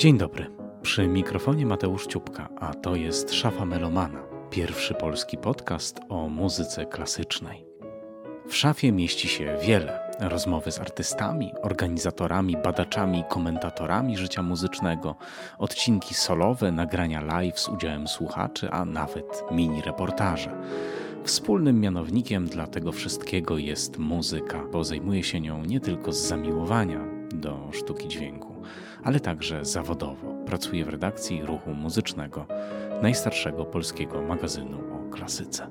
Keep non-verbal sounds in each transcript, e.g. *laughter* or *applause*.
Dzień dobry. Przy mikrofonie Mateusz Ciupka, a to jest Szafa Melomana, pierwszy polski podcast o muzyce klasycznej. W szafie mieści się wiele rozmowy z artystami, organizatorami, badaczami, komentatorami życia muzycznego, odcinki solowe, nagrania live z udziałem słuchaczy, a nawet mini reportaże. Wspólnym mianownikiem dla tego wszystkiego jest muzyka, bo zajmuje się nią nie tylko z zamiłowania do sztuki dźwięku, ale także zawodowo. Pracuje w redakcji ruchu muzycznego, najstarszego polskiego magazynu o klasyce.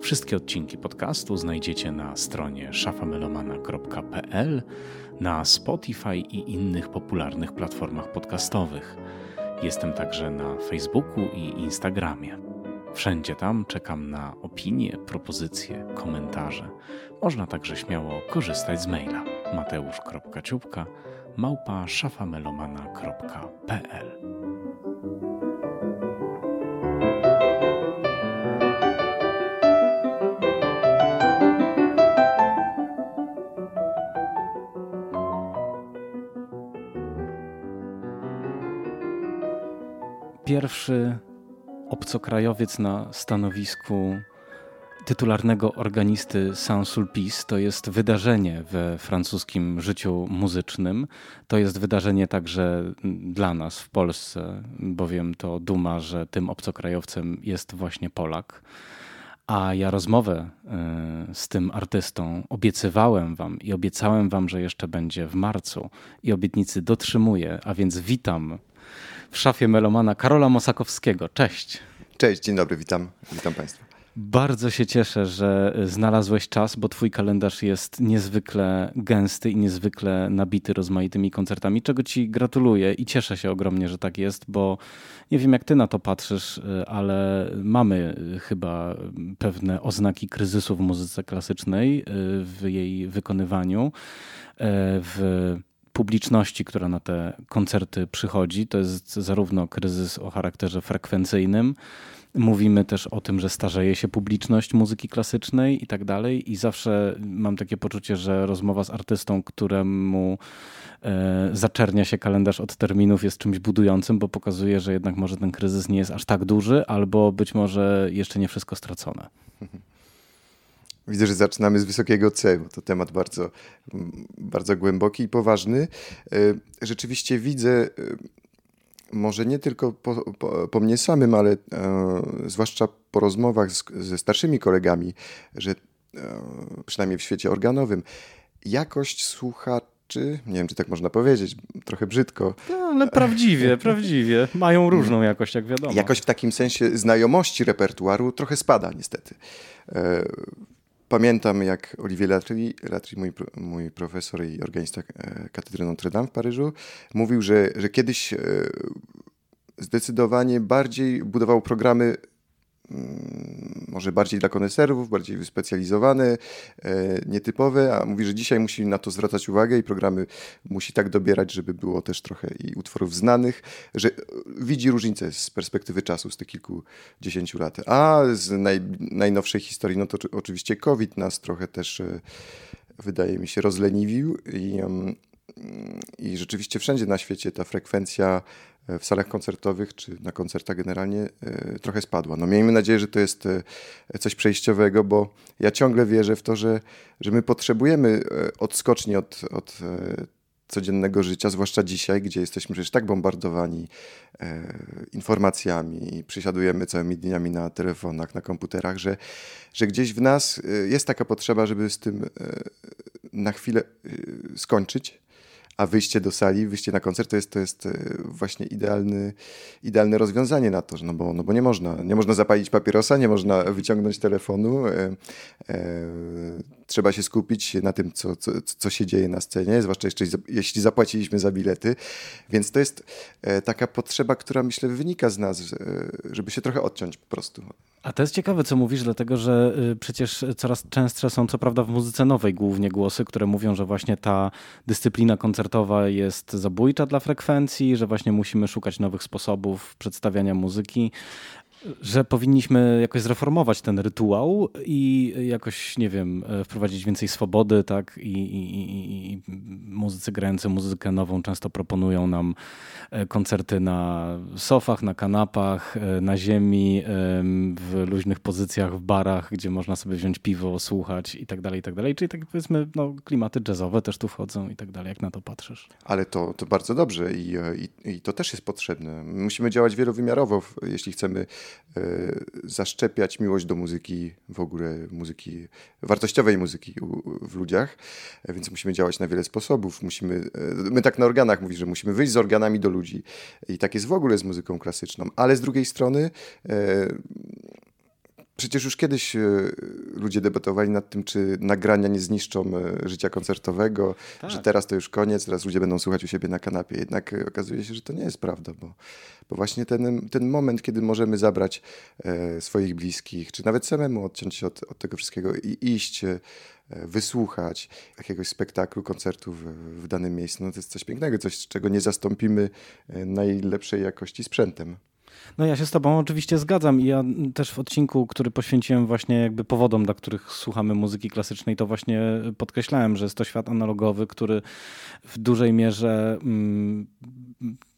Wszystkie odcinki podcastu znajdziecie na stronie szafamelomana.pl, na Spotify i innych popularnych platformach podcastowych. Jestem także na Facebooku i Instagramie. Wszędzie tam czekam na opinie, propozycje, komentarze. Można także śmiało korzystać z maila mateusz.ciupka małpa szafamelomana.pl Pierwszy obcokrajowiec na stanowisku tytularnego organisty Saint-Sulpice to jest wydarzenie we francuskim życiu muzycznym. To jest wydarzenie także dla nas w Polsce, bowiem to duma, że tym obcokrajowcem jest właśnie Polak. A ja rozmowę e, z tym artystą obiecywałem wam i obiecałem wam, że jeszcze będzie w marcu i obietnicy dotrzymuję, a więc witam w szafie melomana Karola Mosakowskiego. Cześć. Cześć, dzień dobry, witam, witam Państwa. Bardzo się cieszę, że znalazłeś czas, bo Twój kalendarz jest niezwykle gęsty i niezwykle nabity rozmaitymi koncertami, czego Ci gratuluję i cieszę się ogromnie, że tak jest, bo nie wiem jak Ty na to patrzysz, ale mamy chyba pewne oznaki kryzysu w muzyce klasycznej, w jej wykonywaniu. W publiczności, która na te koncerty przychodzi. To jest zarówno kryzys o charakterze frekwencyjnym, Mówimy też o tym, że starzeje się publiczność muzyki klasycznej i tak dalej. I zawsze mam takie poczucie, że rozmowa z artystą, któremu e, zaczernia się kalendarz od terminów, jest czymś budującym, bo pokazuje, że jednak może ten kryzys nie jest aż tak duży, albo być może jeszcze nie wszystko stracone. *laughs* Widzę, że zaczynamy z wysokiego C, bo to temat bardzo, bardzo głęboki i poważny. E, rzeczywiście widzę, e, może nie tylko po, po, po mnie samym, ale e, zwłaszcza po rozmowach z, ze starszymi kolegami, że e, przynajmniej w świecie organowym, jakość słuchaczy, nie wiem czy tak można powiedzieć, trochę brzydko. No, ale prawdziwie, *laughs* prawdziwie. Mają różną jakość, jak wiadomo. Jakość w takim sensie znajomości repertuaru trochę spada niestety. E, Pamiętam, jak Olivier Latry, Latry mój, mój profesor i organista e, katedry Notre Dame w Paryżu, mówił, że, że kiedyś e, zdecydowanie bardziej budował programy może bardziej dla koneserwów, bardziej wyspecjalizowane, e, nietypowe, a mówi, że dzisiaj musi na to zwracać uwagę i programy musi tak dobierać, żeby było też trochę i utworów znanych, że widzi różnicę z perspektywy czasu, z tych kilkudziesięciu lat. A z naj, najnowszej historii, no to oczywiście COVID nas trochę też e, wydaje mi się rozleniwił i, i rzeczywiście wszędzie na świecie ta frekwencja w salach koncertowych czy na koncertach generalnie e, trochę spadła. No miejmy nadzieję, że to jest e, coś przejściowego, bo ja ciągle wierzę w to, że, że my potrzebujemy e, odskoczni od, od codziennego życia, zwłaszcza dzisiaj, gdzie jesteśmy przecież tak bombardowani e, informacjami i przysiadujemy całymi dniami na telefonach, na komputerach, że, że gdzieś w nas jest taka potrzeba, żeby z tym e, na chwilę e, skończyć a wyjście do sali, wyjście na koncert to jest, to jest e, właśnie idealny, idealne rozwiązanie na to, no bo, no bo nie można, nie można zapalić papierosa, nie można wyciągnąć telefonu, e, e, trzeba się skupić na tym, co, co, co się dzieje na scenie, zwłaszcza jeszcze jeśli zapłaciliśmy za bilety, więc to jest e, taka potrzeba, która myślę wynika z nas, e, żeby się trochę odciąć po prostu. A to jest ciekawe, co mówisz, dlatego że y, przecież coraz częstsze są, co prawda, w muzyce nowej głównie głosy, które mówią, że właśnie ta dyscyplina koncertowa jest zabójcza dla frekwencji, że właśnie musimy szukać nowych sposobów przedstawiania muzyki. Że powinniśmy jakoś zreformować ten rytuał i jakoś, nie wiem, e, wprowadzić więcej swobody, tak? I, i, i muzycy grający muzykę nową często proponują nam e, koncerty na sofach, na kanapach, e, na ziemi, w luźnych pozycjach, w barach, gdzie można sobie wziąć piwo, słuchać i tak dalej, i tak dalej. Czyli tak powiedzmy, no, klimaty jazzowe też tu wchodzą i tak dalej. Jak na to patrzysz? Ale to, to bardzo dobrze i, i, i to też jest potrzebne. Musimy działać wielowymiarowo, jeśli chcemy zaszczepiać miłość do muzyki, w ogóle muzyki, wartościowej muzyki w ludziach, e, więc musimy działać na wiele sposobów. Musimy, e, my tak na organach mówimy, że musimy wyjść z organami do ludzi i tak jest w ogóle z muzyką klasyczną, ale z drugiej strony Przecież już kiedyś ludzie debatowali nad tym, czy nagrania nie zniszczą życia koncertowego, tak. że teraz to już koniec, teraz ludzie będą słuchać u siebie na kanapie. Jednak okazuje się, że to nie jest prawda, bo bo właśnie ten, ten moment, kiedy możemy zabrać e, swoich bliskich, czy nawet samemu odciąć się od, od tego wszystkiego i iść, e, wysłuchać jakiegoś spektaklu, koncertu w, w danym miejscu, no to jest coś pięknego, coś, czego nie zastąpimy e, najlepszej jakości sprzętem. No ja się z tobą oczywiście zgadzam i ja też w odcinku, który poświęciłem właśnie jakby powodom, dla których słuchamy muzyki klasycznej, to właśnie podkreślałem, że jest to świat analogowy, który w dużej mierze mm,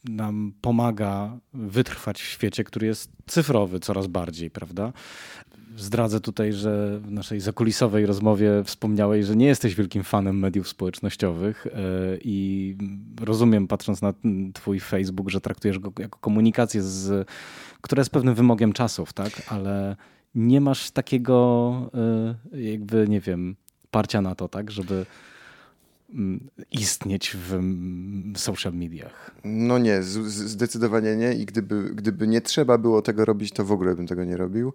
nam pomaga wytrwać w świecie, który jest cyfrowy coraz bardziej, prawda? Zdradzę tutaj, że w naszej zakulisowej rozmowie wspomniałeś, że nie jesteś wielkim fanem mediów społecznościowych e, i rozumiem, patrząc na twój Facebook, że traktujesz go jako komunikację, z, która jest pewnym wymogiem czasów, tak? Ale nie masz takiego e, jakby, nie wiem, parcia na to, tak? Żeby istnieć w mm, social mediach. No nie, zdecydowanie nie i gdyby, gdyby nie trzeba było tego robić, to w ogóle bym tego nie robił.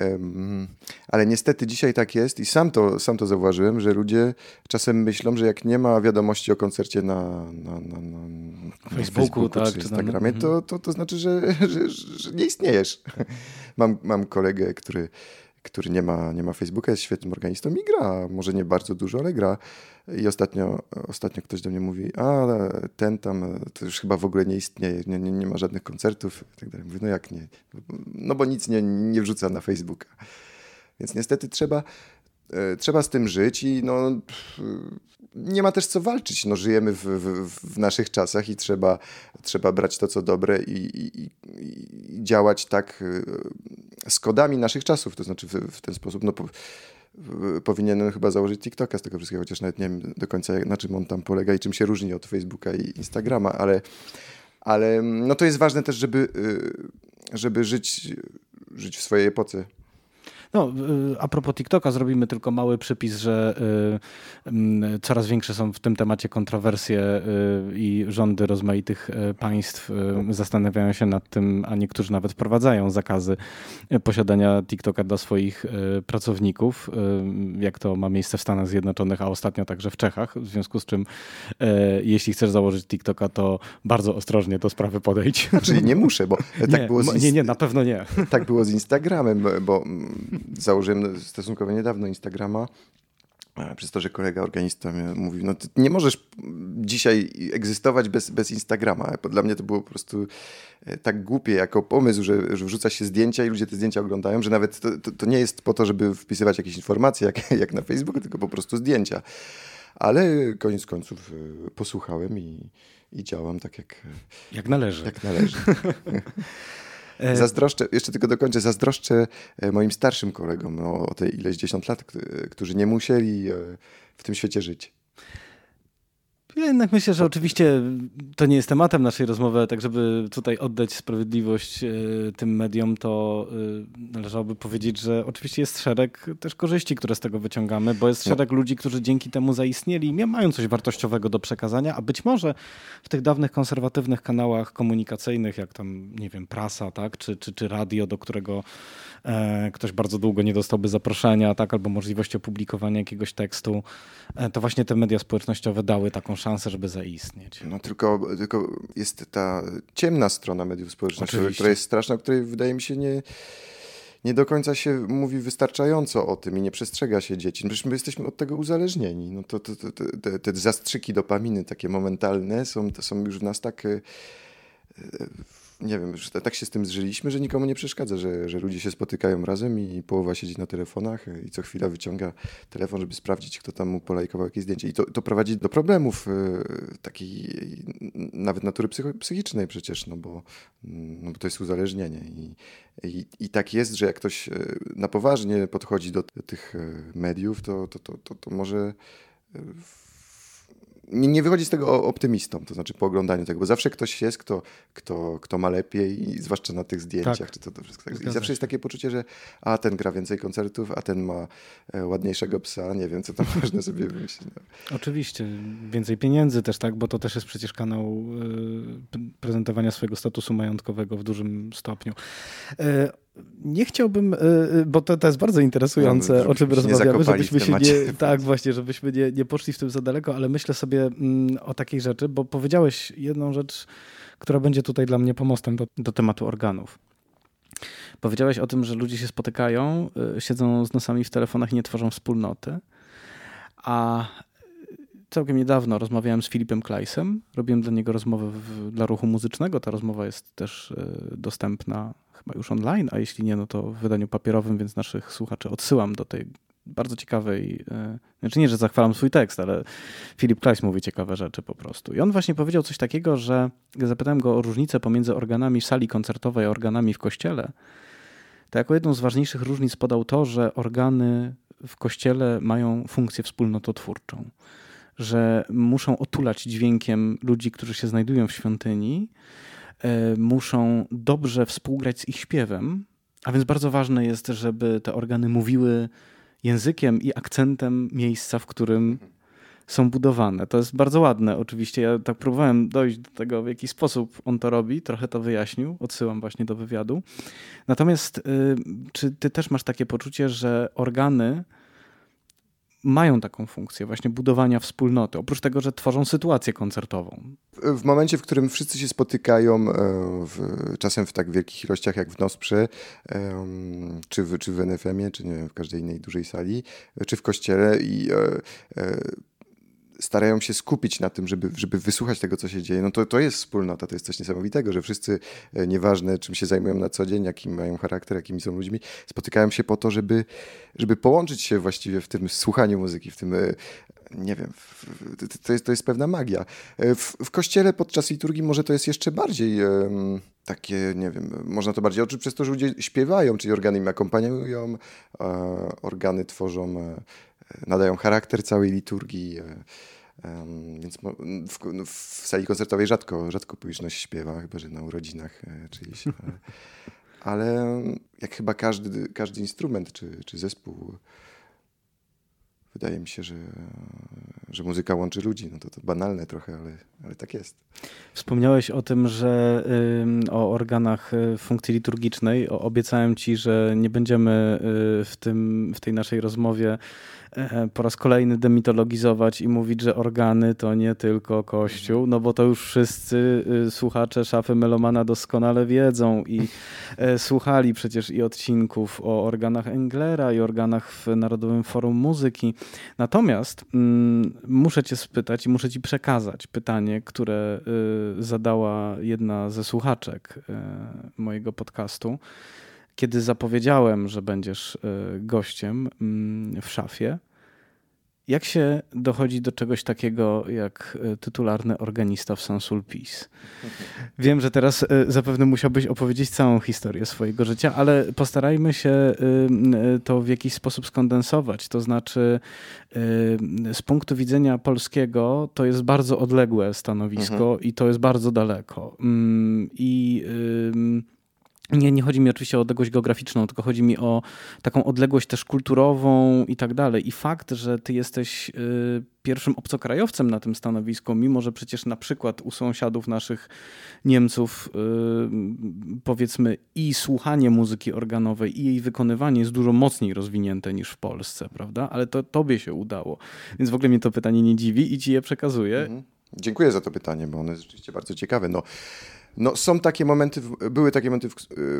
Um, ale niestety dzisiaj tak jest i sam to, sam to zauważyłem, że ludzie czasem myślą, że jak nie ma wiadomości o koncercie na, na, na, na, na Facebooku, tak, czy Instagramie, to, to, to znaczy, że, że, że nie istniejesz. mam, mam kolegę, który który nie ma, nie ma Facebooka, jest świetnym organistą i gra. Może nie bardzo dużo, ale gra. I ostatnio, ostatnio ktoś do mnie mówi, a ten tam to już chyba w ogóle nie istnieje, nie, nie, nie ma żadnych koncertów i tak dalej. Mówię, no jak nie? No bo nic nie, nie wrzuca na Facebooka. Więc niestety trzeba, trzeba z tym żyć i no, nie ma też co walczyć. No, żyjemy w, w, w naszych czasach i trzeba, trzeba brać to, co dobre i, i, i działać tak e, z kodami naszych czasów, to znaczy w, w ten sposób. No, po, powinienem chyba założyć TikToka z tego wszystkiego, chociaż nawet nie wiem do końca na czym on tam polega i czym się różni od Facebooka i Instagrama, ale, ale no to jest ważne też, żeby, y, żeby żyć, żyć w swojej epoce. No, y, a propos TikToka, zrobimy tylko mały przypis, że y, mm, coraz większe są w tym temacie kontrowersje y, i rządy rozmaitych państw zastanawiają się nad tym, a niektórzy nawet wprowadzają zakazy posiadania TikToka dla swoich pracowników, jak to ma miejsce w Stanach Zjednoczonych, a ostatnio także w Czechach. W związku z czym, jeśli chcesz założyć TikToka, to bardzo ostrożnie do sprawy podejdź. Czyli nie muszę, bo *laughs* tak nie, było z... Nie, nie, na pewno nie. Tak było z Instagramem, bo założyłem stosunkowo niedawno Instagrama przez to, że kolega organista mówił, no ty nie możesz dzisiaj egzystować bez, bez Instagrama. Dla mnie to było po prostu e, tak głupie jako pomysł, że, że wrzuca się zdjęcia i ludzie te zdjęcia oglądają, że nawet to, to, to nie jest po to, żeby wpisywać jakieś informacje jak, *laughs* jak na Facebooku, tylko po prostu zdjęcia. Ale koniec końców e, posłuchałem i, i działam tak jak... Jak należy. Jak należy. *laughs* E, zazdroszczę, jeszcze tylko dokończę, zazdroszczę e, moim starszym kolegom no, o te ileś dziesiąt lat, którzy nie musieli e, w tym świecie żyć. Ja jednak myślę, że oczywiście to nie jest tematem naszej rozmowy, tak żeby tutaj oddać sprawiedliwość e, tym mediom, to e, należałoby powiedzieć, że oczywiście jest szereg też korzyści, które z tego wyciągamy, bo jest no. szereg ludzi, którzy dzięki temu zaistnieli i mają coś wartościowego do przekazania, a być może w tych dawnych konserwatywnych kanałach komunikacyjnych, jak tam, nie wiem, prasa, tak, czy, czy, czy radio, do którego e, ktoś bardzo długo nie dostałby zaproszenia, tak, albo możliwości opublikowania jakiegoś tekstu, to właśnie te media społecznościowe dały taką szansę, żeby zaistnieć. No tylko, tylko jest ta ciemna strona mediów społecznościowych, która jest straszna, o której wydaje mi się nie nie do końca się mówi wystarczająco o tym i nie przestrzega się dzieci. No przecież my jesteśmy od tego uzależnieni. No to, to, to, te, te zastrzyki dopaminy takie momentalne są, to są już w nas tak e, nie wiem, że tak się z tym zżyliśmy, że nikomu nie przeszkadza, że, że ludzie się spotykają razem i połowa siedzi na telefonach i co chwila wyciąga telefon, żeby sprawdzić, kto tam mu polajkował jakieś zdjęcie. I to, to prowadzi do problemów y, takiej nawet natury psychicznej przecież, no bo, no bo to jest uzależnienie. I, i, I tak jest, że jak ktoś na poważnie podchodzi do, tych mediów, to, to, to, to, to może nie, nie wychodzi z tego optymistą, to znaczy po oglądaniu tego, bo zawsze ktoś jest, kto, kto, kto ma lepiej, i zwłaszcza na tych zdjęciach. Tak. Czy to, to wszystko, tak. I zawsze jest takie poczucie, że a ten gra więcej koncertów, a ten ma e, ładniejszego psa, nie wiem, co tam *laughs* można sobie wymyślić. No. Oczywiście, więcej pieniędzy też, tak, bo to też jest przecież kanał y, prezentowania swojego statusu majątkowego w dużym stopniu. Y, nie chciałbym, e, e, bo to, to jest bardzo interesujące, no, o czym rozmawiamy, żebyśmy się nie, tak właśnie, żebyśmy nie, nie poszli w tym za daleko, ale myślę sobie mm, o takiej rzeczy, bo powiedziałeś jedną rzecz, która będzie tutaj dla mnie pomostem do, do tematu organów. Powiedziałeś o tym, że ludzie się spotykają, e, siedzą z nosami w telefonach i nie tworzą wspólnoty, a całkiem niedawno rozmawiałem z Filipem Kleisem. Robiłem dla niego rozmowę w, dla ruchu muzycznego. Ta rozmowa jest też dostępna chyba już online, a jeśli nie, no to w wydaniu papierowym, więc naszych słuchaczy odsyłam do tej bardzo ciekawej, e, znaczy nie, że zachwalam swój tekst, ale Filip Kleis mówi ciekawe rzeczy po prostu. I on właśnie powiedział coś takiego, że zapytałem go o różnicę pomiędzy organami sali koncertowej a organami w kościele. To jako jedną z ważniejszych różnic podał to, że organy w kościele mają funkcję wspólnototwórczą, że muszą otulać dźwiękiem ludzi, którzy się znajdują w świątyni, E, muszą dobrze współgrać z ich śpiewem, a więc bardzo ważne jest, żeby te organy mówiły językiem i akcentem miejsca, w którym są budowane. To jest bardzo ładne, oczywiście. Ja tak próbowałem dojść do tego, w jaki sposób on to robi, trochę to wyjaśnił, odsyłam właśnie do wywiadu. Natomiast, y, czy ty też masz takie poczucie, że organy mają taką funkcję właśnie budowania wspólnoty, oprócz tego, że tworzą sytuację koncertową. W momencie, w którym wszyscy się spotykają, e, w, czasem w tak wielkich ilościach jak w Nosprze, czy w, czy w NFM-ie, czy nie wiem, w każdej innej dużej sali, czy w kościele i e, e, starają się skupić na tym, żeby, żeby wysłuchać tego, co się dzieje, no to, to jest wspólnota, to jest coś niesamowitego, że wszyscy, e, nieważne czym się zajmują na co dzień, jakim mają charakter, jakimi są ludźmi, spotykają się po to, żeby, żeby połączyć się właściwie w tym słuchaniu muzyki, w tym e, nie wiem, to jest, to jest pewna magia. E, w, w kościele podczas liturgii może to jest jeszcze bardziej takie, nie wiem, można to bardziej odczuć przez to, że ludzie śpiewają, czyli organy im akompaniują, organy tworzą nadają charakter całej liturgii. E, więc w, no, w, sali koncertowej rzadko, rzadko publiczność śpiewa, chyba że na urodzinach e, czyjś. E, ale jak chyba każdy, każdy instrument czy, czy zespół wydaje mi się, że, że muzyka łączy ludzi. No to, to banalne trochę, ale, ale tak jest. Wspomniałeś o tym, że o organach y, funkcji liturgicznej. Obiecałem ci, że nie będziemy y, w, tym, w tej naszej rozmowie po raz kolejny demitologizować i mówić, że organy to nie tylko kościół, no bo to już wszyscy y, słuchacze szafy Melomana doskonale wiedzą i e, słuchali przecież i odcinków o organach Englera i organach w Narodowym Forum Muzyki. Natomiast mm, muszę cię spytać i muszę ci przekazać pytanie, które y, zadała jedna ze słuchaczek y, mojego podcastu kiedy zapowiedziałem, że będziesz gościem mm, w szafie, jak się dochodzi do czegoś takiego jak e, tytularny organista w Saint-Sulpice? *laughs* Wiem, że teraz e, zapewne musiałbyś opowiedzieć całą historię swojego życia, ale postarajmy się e, to w jakiś sposób skondensować. To znaczy, z punktu widzenia polskiego, to jest bardzo odległe stanowisko mhm. i to jest bardzo daleko. I nie, nie chodzi mi oczywiście o odległość geograficzną, tylko chodzi mi o taką odległość też kulturową i tak dalej. I fakt, że ty jesteś y, pierwszym obcokrajowcem na tym stanowisku, mimo że przecież na przykład u sąsiadów naszych Niemców y, powiedzmy i słuchanie muzyki organowej i jej wykonywanie jest dużo mocniej rozwinięte niż w Polsce, prawda? Ale to tobie się udało. Więc w ogóle mnie to pytanie nie dziwi i ci je przekazuję. Mhm. Dziękuję za to pytanie, bo ono jest rzeczywiście bardzo ciekawe. No, No, są takie momenty, były takie momenty w,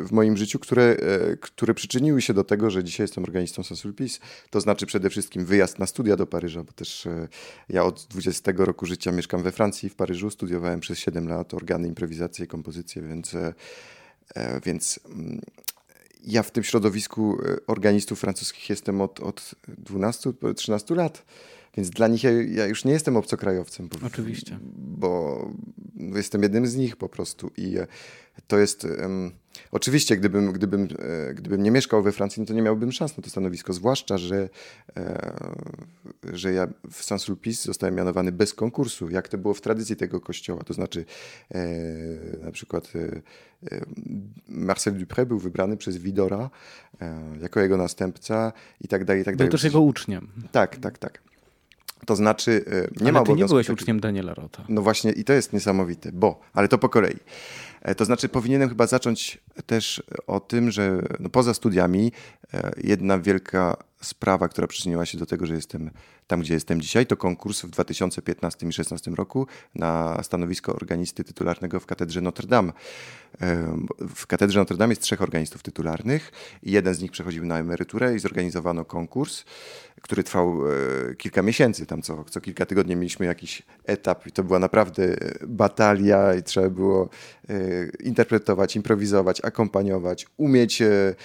w, moim życiu, które, e, które przyczyniły się do tego, że dzisiaj jestem organistą Sansulpis. To znaczy przede wszystkim wyjazd na studia do Paryża, bo też e, ja od 20 roku życia mieszkam we Francji, w Paryżu. Studiowałem przez 7 lat organy, improwizację i kompozycję, więc, e, więc mm, ja w tym środowisku organistów francuskich jestem od, od 12-13 lat. Więc dla nich ja, ja, już nie jestem obcokrajowcem. Bo, Oczywiście. Bo jestem jednym z nich po prostu. I e, to jest. Oczywiście, gdybym, gdybym, e, gdybym nie mieszkał we Francji, no to nie miałbym szans na to stanowisko. Zwłaszcza, że, e, że ja w Saint-Sulpice zostałem mianowany bez konkursu, jak to było w tradycji tego kościoła. To znaczy, na przykład Marcel Dupré był wybrany przez Widora jako jego następca i tak dalej. I tak dalej. Był też jego uczniem. Tak, tak, tak. To znaczy, e, nie ale ma ty nie byłeś uczniem Daniela Rota. No właśnie i to jest niesamowite, bo, ale to po kolei. E, to znaczy powinienem chyba zacząć też o tym, że no poza studiami e, jedna wielka sprawa, która przyczyniła się do tego, że jestem tam, gdzie jestem dzisiaj, to konkurs w 2015 i 2016 roku na stanowisko organisty tytularnego w katedrze Notre Dame. W katedrze Notre Dame jest trzech organistów tytularnych i jeden z nich przechodził na emeryturę i zorganizowano konkurs, który trwał e, kilka miesięcy. Tam co, co kilka tygodni mieliśmy jakiś etap i to była naprawdę batalia i trzeba było e, interpretować, improwizować, akompaniować, umieć e,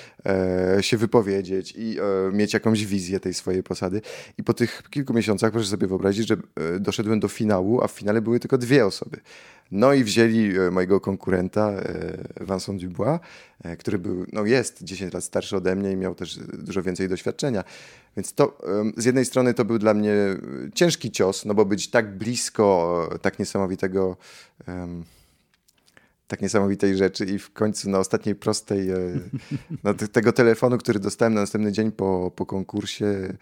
się wypowiedzieć i mieć jakąś wizję tej swojej posady. I po tych kilku miesiącach proszę sobie wyobrazić, że doszedłem do finału, a w finale były tylko dwie osoby. No i wzięli e, mojego konkurenta, e, Vincent Dubois, e, który był, no jest 10 lat starszy ode mnie i miał też dużo więcej doświadczenia. Więc to z jednej strony to był dla mnie ciężki cios, no bo być tak blisko tak niesamowitego tak niesamowitej rzeczy i w końcu na ostatniej prostej *laughs* no, tego telefonu, który dostałem na następny dzień po, po konkursie,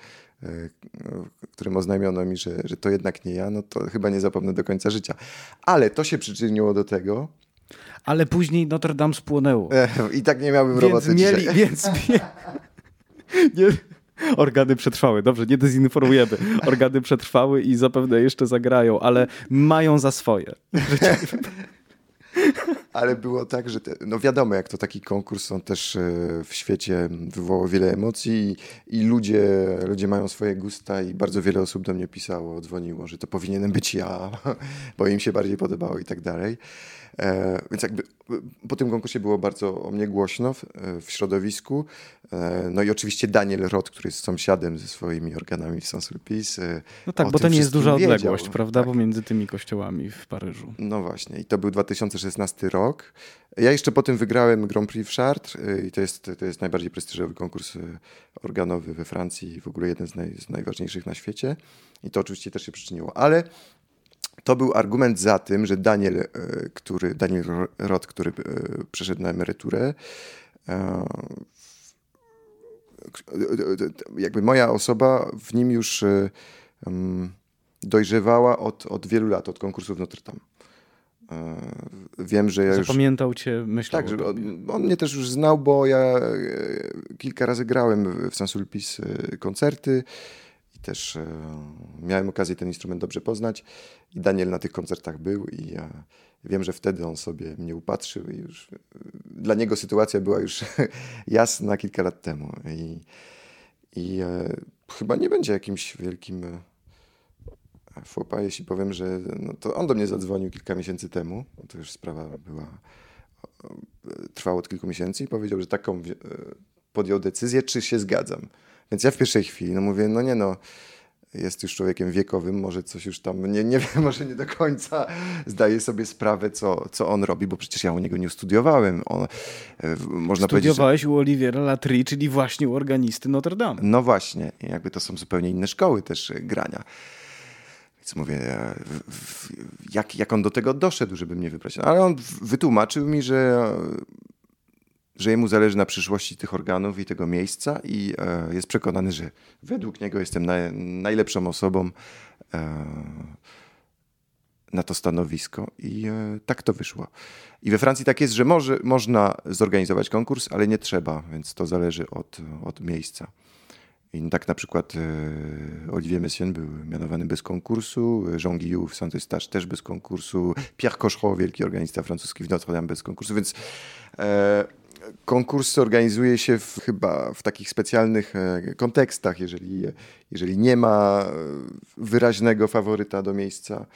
którym oznajmiono mi, że, że to jednak nie ja, no to chyba nie zapomnę do końca życia. Ale to się przyczyniło do tego. Ale później Notre Dame spłonęło. I tak nie miałbym więc roboty mieli, dzisiaj. Więc *laughs* nie, Organy przetrwały, dobrze, nie dezinformujemy. Organy przetrwały i zapewne jeszcze zagrają, ale mają za swoje. *laughs* Ale było tak, że te, no wiadomo, jak to taki konkurs, on też e, w świecie wywołał wiele emocji i, i, ludzie, ludzie mają swoje gusta i bardzo wiele osób do mnie pisało, dzwoniło, że to powinienem być ja, *laughs* bo im się bardziej podobało i tak dalej. E, więc jakby po tym konkursie było bardzo o mnie głośno w, w środowisku. E, no i oczywiście Daniel Roth, który jest sąsiadem ze swoimi organami w Saint-Sulpice. E, no tak, bo to nie jest duża odległość, wiedział. prawda, tak. pomiędzy tymi kościołami w Paryżu. No właśnie, i to był 2016 rok. Ja jeszcze potem wygrałem Grand Prix w Chartres e, i to jest, to jest najbardziej prestiżowy konkurs organowy we Francji i w ogóle jeden z, naj, z najważniejszych na świecie. I to oczywiście też się przyczyniło. Ale to był argument za tym, że Daniel, który, Daniel Roth, który przeszedł na emeryturę, jakby moja osoba w nim już dojrzewała od, od wielu lat, od konkursów Notre Dame. E, wiem, że ja już... Zapamiętał cię, myślał Tak, że on, on, mnie też już znał, bo ja e, kilka razy grałem w Saint-Sulpice koncerty też miałem okazję ten instrument dobrze poznać i Daniel na tych koncertach był i ja Wiem, że wtedy on sobie mnie upatrzył i już dla niego sytuacja była już *laughs* jasna kilka lat temu. I, i e, chyba nie będzie jakimś wielkim e, fopa, jeśli powiem, że no to on do mnie zadzwonił kilka miesięcy temu. To już sprawa była, trwała od kilku miesięcy i powiedział, że taką e, podjął decyzję, czy się zgadzam. Więc ja w pierwszej chwili no mówię, no nie no, jest już człowiekiem wiekowym, może coś już tam, nie, nie *laughs* wiem, może nie do końca zdaje sobie sprawę, co, co on robi, bo przecież ja u niego nie studiowałem. On, e, można Studiowałeś że... u Oliviera Latry, czyli właśnie u organisty Notre Dame. No właśnie, jakby to są zupełnie inne szkoły też e, grania. Więc mówię, e, jak, jak on do tego doszedł, żeby mnie wybrać. No, ale on wytłumaczył mi, że że jemu zależy na przyszłości tych organów i tego miejsca i e, jest przekonany, że według niego jestem najlepszą osobą e, na to stanowisko i e, tak to wyszło. I we Francji tak jest, że może, można zorganizować konkurs, ale nie trzeba, więc to zależy od, od miejsca. I tak na przykład e, Olivier Messiaen był mianowany bez konkursu, Jean Guillou w Saint-Eustache też bez konkursu, Pierre Cochereau, wielki organista francuski w Notre Dame bez konkursu, więc konkursy organizuje się w, chyba w takich specjalnych e, kontekstach, jeżeli, jeżeli nie ma e, wyraźnego faworyta do miejsca.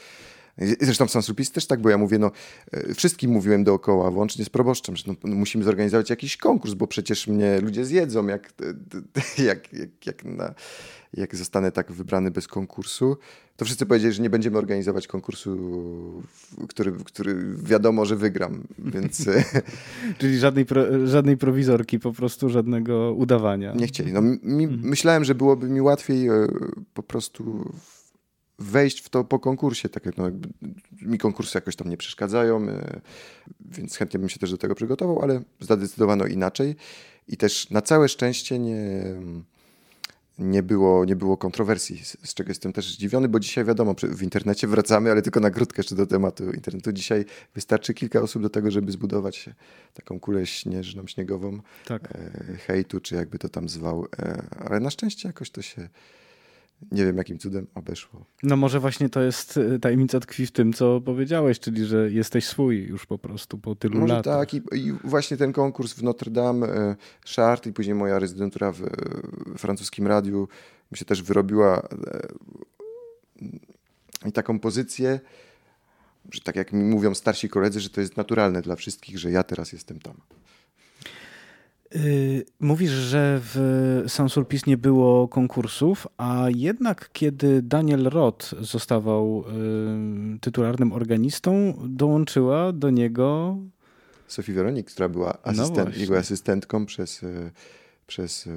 Zresztą w Sansulpice też tak, bo ja mówię, no e, wszystkim mówiłem dookoła, włącznie z proboszczem, że no, no, musimy zorganizować jakiś konkurs, bo przecież mnie ludzie zjedzą, jak, *laughs* jak, jak, jak, na, jak zostanę tak wybrany bez konkursu. To wszyscy powiedzieli, że nie będziemy organizować konkursu, który, który wiadomo, że wygram, więc... E, *laughs* *laughs* Czyli żadnej, pro, żadnej prowizorki, po prostu żadnego udawania. Nie chcieli. No, mi, mhm. Myślałem, że byłoby mi łatwiej e, po prostu wejść w to po konkursie. Tak jak no, mi konkursy jakoś tam nie przeszkadzają, e, więc chętnie bym się też do tego przygotował, ale zadecydowano inaczej i też na całe szczęście nie, nie, było, nie było kontrowersji, z czego jestem też zdziwiony, bo dzisiaj wiadomo, w internecie wracamy, ale tylko na krótkę jeszcze do tematu internetu. Dzisiaj wystarczy kilka osób do tego, żeby zbudować taką kulę śnieżną, śniegową tak. E, hejtu, czy jakby to tam zwał, e, ale na szczęście jakoś to się nie wiem jakim cudem obeszło. No może właśnie to jest, y, tajemnica tkwi w tym, co powiedziałeś, czyli że jesteś swój już po prostu po tylu może latach. tak i, i, właśnie ten konkurs w Notre Dame, e, Chartres i później moja rezydentura w, w francuskim radiu mi się też wyrobiła e, i taką pozycję, że tak jak mi mówią starsi koledzy, że to jest naturalne dla wszystkich, że ja teraz jestem tam. Y, mówisz, że w Sansulpis nie było konkursów, a jednak kiedy Daniel Roth zostawał y, tytularnym organistą, dołączyła do niego Sofie Weronik, która była no asystent, no jego asystentką przez, y, przez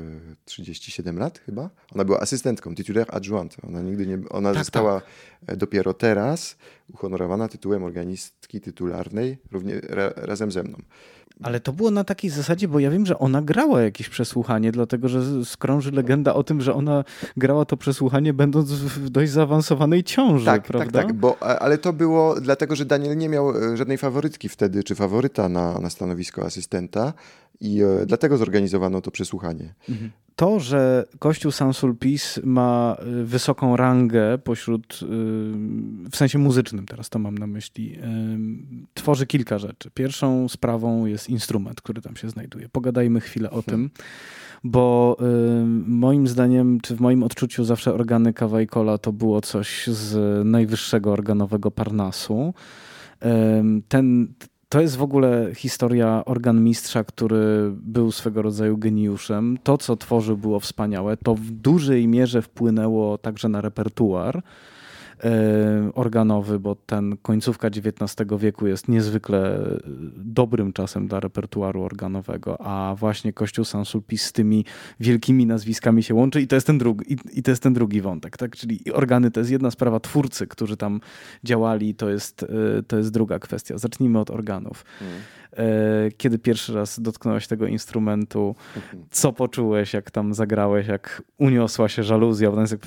37 lat chyba. Ona była asystentką, titulaire adjoint. Ona nigdy nie, ona tak, została tak. dopiero teraz uhonorowana tytułem organistki tytularnej równie, ra, razem ze mną. Ale to było na takiej zasadzie, bo ja wiem, że ona grała jakieś przesłuchanie, dlatego że skrąży legenda o tym, że ona grała to przesłuchanie będąc w dość zaawansowanej ciąży, tak, tak prawda? Tak, tak, bo, ale to było dlatego, że Daniel nie miał e, żadnej faworytki wtedy, czy faworyta na, na stanowisko asystenta i e, dlatego zorganizowano to przesłuchanie. Mhm. To, że Kościół San Sulpice ma e, wysoką rangę pośród, w sensie muzycznym teraz to mam na myśli, tworzy kilka rzeczy. Pierwszą sprawą jest instrument, który tam się znajduje. Pogadajmy chwilę o tym, bo moim zdaniem, czy w moim odczuciu zawsze organy Kawajkola to było coś z najwyższego organowego Parnasu. Ten to jest w ogóle historia organmistrza, który był swego rodzaju geniuszem. To, co tworzył, było wspaniałe. To w dużej mierze wpłynęło także na repertuar. E, organowy, bo ten końcówka XIX wieku jest niezwykle dobrym czasem dla repertuaru organowego, a właśnie Kościół San Sulpice z tymi wielkimi nazwiskami się łączy i to jest ten drugi, i, i to jest ten drugi wątek, tak? Czyli organy to jest jedna sprawa, twórcy, którzy tam działali, to jest, e, to jest druga kwestia. Zacznijmy od organów. Hmm. E, kiedy pierwszy raz dotknąłeś tego instrumentu, co poczułeś, jak tam zagrałeś, jak uniosła się żaluzja, bo jest jak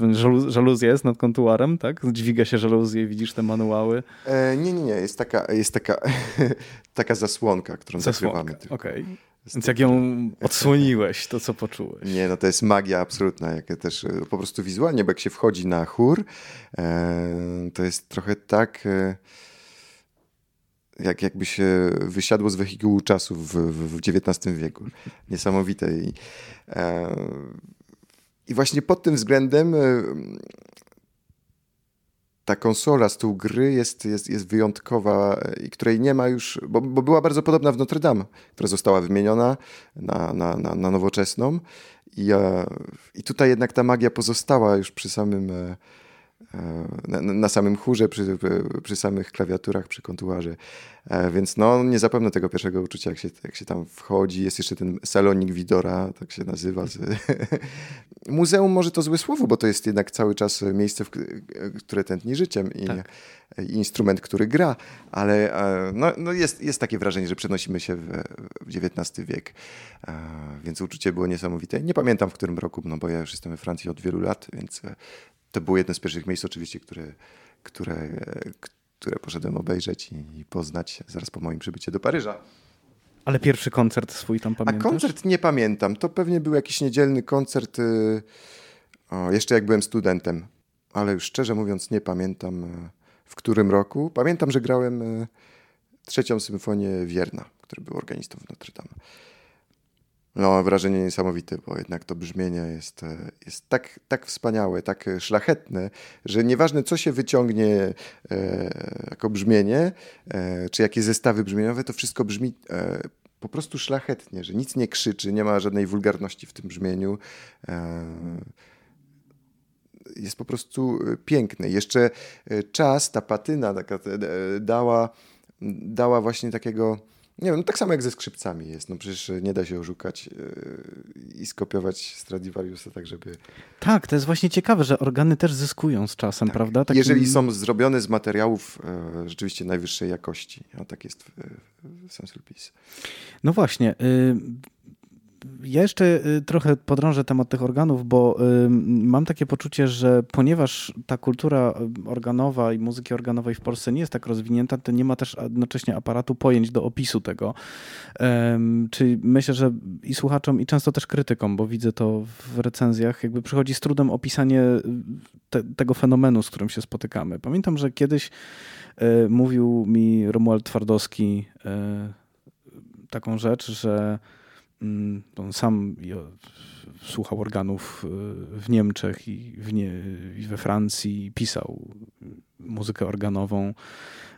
żaluzja jest nad kontuarem, tak? Dźwiga się żaluzję i widzisz te manuały. E, nie, nie, nie, jest taka, jest taka, *laughs* taka zasłonka, którą zasłonka. zakrywamy. Okej. Okay. Więc jak ją odsłoniłeś, to co poczułeś? Nie, no to jest magia absolutna, jak też e, po prostu wizualnie, bo jak się wchodzi na chór, e, to jest trochę tak... Jak jakby się wysiadło z wehikułu czasu w, w, w XIX wieku. Niesamowite. I, e, I właśnie pod tym względem e, ta konsola, stół gry jest, jest, jest wyjątkowa i której nie ma już, bo, bo była bardzo podobna w Notre Dame, która została wymieniona na, na, na, na nowoczesną. I, e, I tutaj jednak ta magia pozostała już przy samym e, na, na, samym chórze, przy, przy samych klawiaturach, przy kontuarze. E, więc no, nie zapomnę tego pierwszego uczucia, jak się, jak się tam wchodzi. Jest jeszcze ten salonik Widora, tak się nazywa. *laughs* Muzeum może to złe słowo, bo to jest jednak cały czas miejsce, które tętni życiem i, tak. i instrument, który gra, ale e, no, no jest, jest takie wrażenie, że przenosimy się w, w XIX wiek, e, więc uczucie było niesamowite. Nie pamiętam w którym roku, no bo ja już jestem we Francji od wielu lat, więc to było jedno z pierwszych miejsc oczywiście, które, które, które poszedłem obejrzeć i, poznać zaraz po moim przybyciu do Paryża. Ale pierwszy koncert swój tam pamiętasz? A koncert nie pamiętam. To pewnie był jakiś niedzielny koncert. Y, o, jeszcze jak byłem studentem, ale już szczerze mówiąc nie pamiętam e, w którym roku. Pamiętam, że grałem e, trzecią symfonię Wierna, który był organistą w Notre Dame. No, wrażenie niesamowite, bo jednak to brzmienie jest, e, jest tak, tak wspaniałe, tak szlachetne, że nieważne co się wyciągnie e, jako brzmienie, e, czy jakie zestawy brzmieniowe, to wszystko brzmi e, po prostu szlachetnie, że nic nie krzyczy, nie ma żadnej wulgarności w tym brzmieniu. E, jest po prostu e, piękny. Jeszcze czas, ta patyna taka dała, dała właśnie takiego nie wiem, no tak samo jak ze skrzypcami jest. No przecież nie da się oszukać yy, i skopiować Stradivariusa tak, żeby... Tak, to jest właśnie ciekawe, że organy też zyskują z czasem, tak. prawda? Takim... Jeżeli są zrobione z materiałów e, rzeczywiście najwyższej jakości. A tak jest w, w Sensul Peace. No właśnie. Y ja jeszcze y, trochę podrążę temat tych organów, bo mam takie poczucie, że ponieważ ta kultura y, organowa i muzyki organowej w Polsce nie jest tak rozwinięta, to nie ma też jednocześnie aparatu pojęć do opisu tego. Czyli myślę, że i słuchaczom, i często też krytykom, bo widzę to w recenzjach, jakby przychodzi z trudem opisanie y, te, tego fenomenu, z którym się spotykamy. Pamiętam, że kiedyś mówił mi Romuald Twardowski taką rzecz, że on sam słuchał organów y, w Niemczech i, w nie, i we Francji, pisał muzykę organową,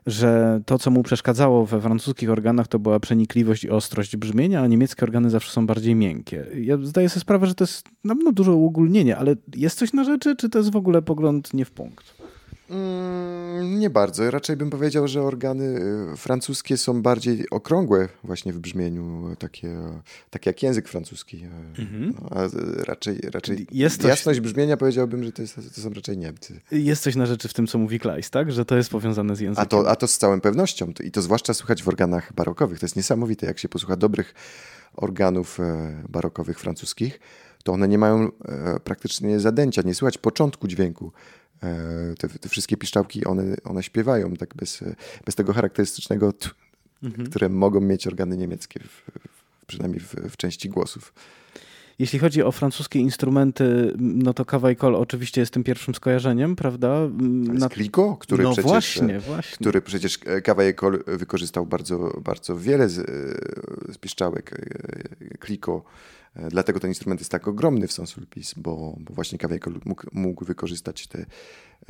że to, co mu przeszkadzało we francuskich organach, to była przenikliwość i ostrość brzmienia, a niemieckie organy zawsze są bardziej miękkie. Ja zdaję sobie sprawę, że to jest na pewno duże uogólnienie, ale jest coś na rzeczy, czy to jest w ogóle pogląd nie w punkt? Mm, nie bardzo. Raczej bym powiedział, że organy y, francuskie są bardziej okrągłe właśnie w brzmieniu, takie, takie jak język francuski. Mhm. No, a raczej, raczej jest coś... jasność brzmienia powiedziałbym, że to, jest, to, są raczej Niemcy. Jest coś na rzeczy w tym, co mówi Kleist, tak? Że to jest powiązane z językiem. A to, a to z całą pewnością. I to zwłaszcza słychać w organach barokowych. To jest niesamowite, jak się posłucha dobrych organów e, barokowych francuskich, to one nie mają e, praktycznie zadęcia, nie słychać początku dźwięku. E, te, te, wszystkie piszczałki, one, one śpiewają tak bez, bez tego charakterystycznego, t, mhm. które mogą mieć organy niemieckie, w, przynajmniej w, w, części głosów. Jeśli chodzi o francuskie instrumenty, no to Kawajkol oczywiście jest tym pierwszym skojarzeniem, prawda? Na... Kliko, który no przecież, właśnie, właśnie. który przecież Kawajkol wykorzystał bardzo, bardzo wiele z, z piszczałek Kliko E, dlatego ten instrument jest tak ogromny w Sansulpis, bo, bo właśnie Kawajko mógł, mógł wykorzystać te,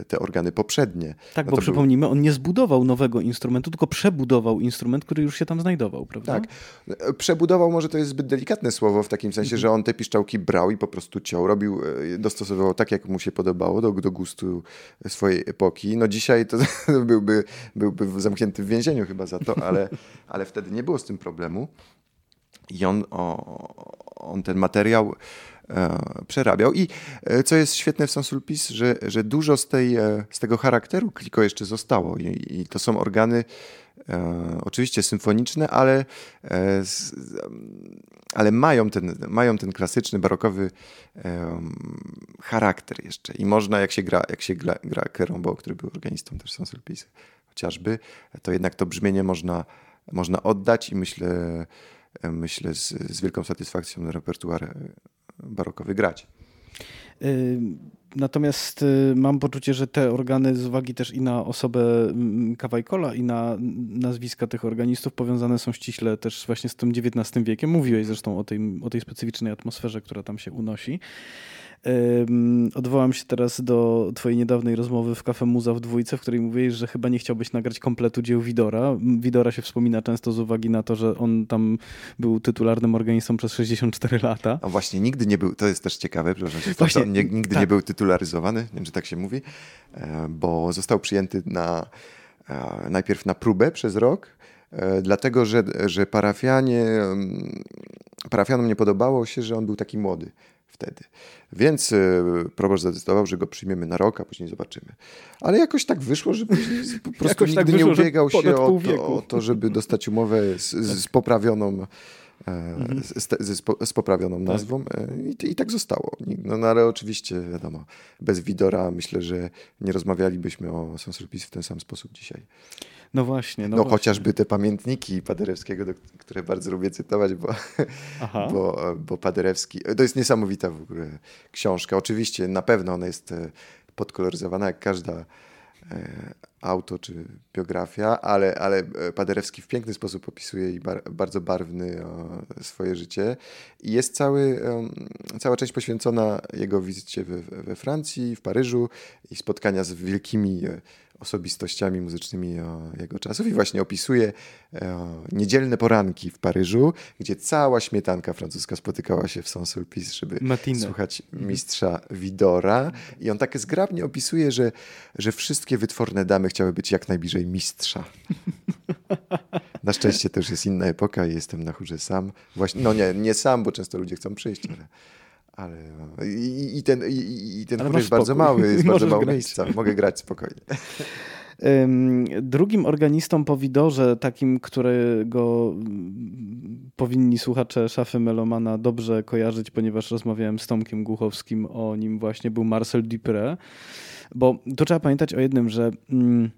te organy poprzednie. Tak, no bo przypomnijmy, był... on nie zbudował nowego instrumentu, tylko przebudował instrument, który już się tam znajdował, prawda? Tak. E, przebudował może to jest zbyt delikatne słowo w takim sensie, że on te piszczałki brał i po prostu ciął, robił, e, dostosowywał tak, jak mu się podobało do, do gustu swojej epoki. No dzisiaj to *laughs* byłby, byłby zamknięty w więzieniu chyba za to, ale, *laughs* ale wtedy nie było z tym problemu. I on, on ten materiał e, przerabiał. I e, co jest świetne w Sansulpis, że, że dużo z, tej, e, z tego charakteru kliko jeszcze zostało. I, i to są organy e, oczywiście symfoniczne, ale, e, z, ale mają, ten, mają ten klasyczny, barokowy e, charakter jeszcze. I można, jak się gra, jak się gra, gra Kerombo, który był organistą też Sansulpis chociażby, to jednak to brzmienie można, można oddać i myślę myślę, z, z wielką satysfakcją repertuar e, barokowy grać. Natomiast y, mam poczucie, że te organy z uwagi też i na osobę mm, Kawajkola i na nazwiska tych organistów powiązane są ściśle też właśnie z tym XIX wiekiem. Mówiłeś zresztą o tej, o tej specyficznej atmosferze, która tam się unosi. Odwołam się teraz do twojej niedawnej rozmowy w Cafe Muza w dwójce, w której mówiłeś, że chyba nie chciałbyś nagrać kompletu dzieł Widora. Widora się wspomina często z uwagi na to, że on tam był tytularnym organistą przez 64 lata. A właśnie, nigdy nie był, to jest też ciekawe, przepraszam, właśnie, nie, nigdy tak. nie był tytularyzowany, nie wiem, czy tak się mówi, e, bo został przyjęty na, e, najpierw na próbę przez rok, e, dlatego że, że parafianie, parafianom nie podobało się, że on był taki młody wtedy. Więc e, proboszcz zadecydował, że go przyjmiemy na rok, a później zobaczymy. Ale jakoś tak wyszło, że po *laughs* prostu nigdy tak wyszło, nie ubiegał się o to, o to, żeby dostać umowę z, *laughs* z poprawioną mhm. z, z, z, poprawioną tak. nazwą I, i, tak zostało. No, no, ale oczywiście, wiadomo, bez Widora myślę, że nie rozmawialibyśmy o Sans w ten sam sposób dzisiaj. No właśnie. No, no właśnie. chociażby te pamiętniki Paderewskiego, do, które bardzo lubię cytować, bo, bo, bo Paderewski, to jest niesamowita w ogóle książka. Oczywiście na pewno ona jest podkoloryzowana jak każda E, auto czy biografia, ale, ale e, Paderewski w piękny sposób opisuje i bar, bardzo barwny swoje życie. I jest cały, cała część poświęcona jego wizycie we, we Francji, w Paryżu i spotkania z wielkimi e, osobistościami muzycznymi jego czasów i właśnie opisuje niedzielne poranki w Paryżu, gdzie cała śmietanka francuska spotykała się w Saint-Sulpice, żeby słuchać mhm. mistrza Widora. I on tak zgrabnie opisuje, że, że wszystkie wytworne damy chciały być jak najbliżej mistrza. *laughs* Na szczęście to już jest inna epoka i jestem na chórze sam. Właśnie, no nie, nie sam, bo często ludzie chcą przyjść, ale... Ale i, i ten, i, i ten chór jest bardzo mały, jest *laughs* bardzo mało miejsca. Mogę grać spokojnie. *laughs* Drugim organistą po widorze, takim, którego powinni słuchacze szafy Melomana dobrze kojarzyć, ponieważ rozmawiałem z Tomkiem Głuchowskim o nim właśnie, był Marcel Dupré. Bo tu trzeba pamiętać o jednym, że mm,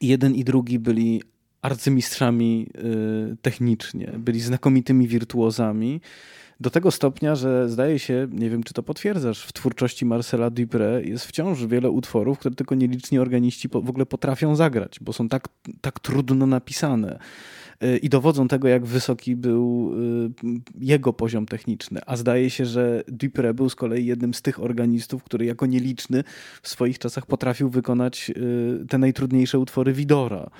jeden i drugi byli arcymistrzami y, technicznie, byli znakomitymi wirtuozami do tego stopnia, że zdaje się, nie wiem czy to potwierdzasz, w twórczości Marcela Dupré jest wciąż wiele utworów, które tylko nieliczni organiści w ogóle potrafią zagrać, bo są tak, tak trudno napisane y, i dowodzą tego, jak wysoki był y, jego poziom techniczny. A zdaje się, że Dupré był z kolei jednym z tych organistów, który jako nieliczny w swoich czasach potrafił wykonać y, te najtrudniejsze utwory Widora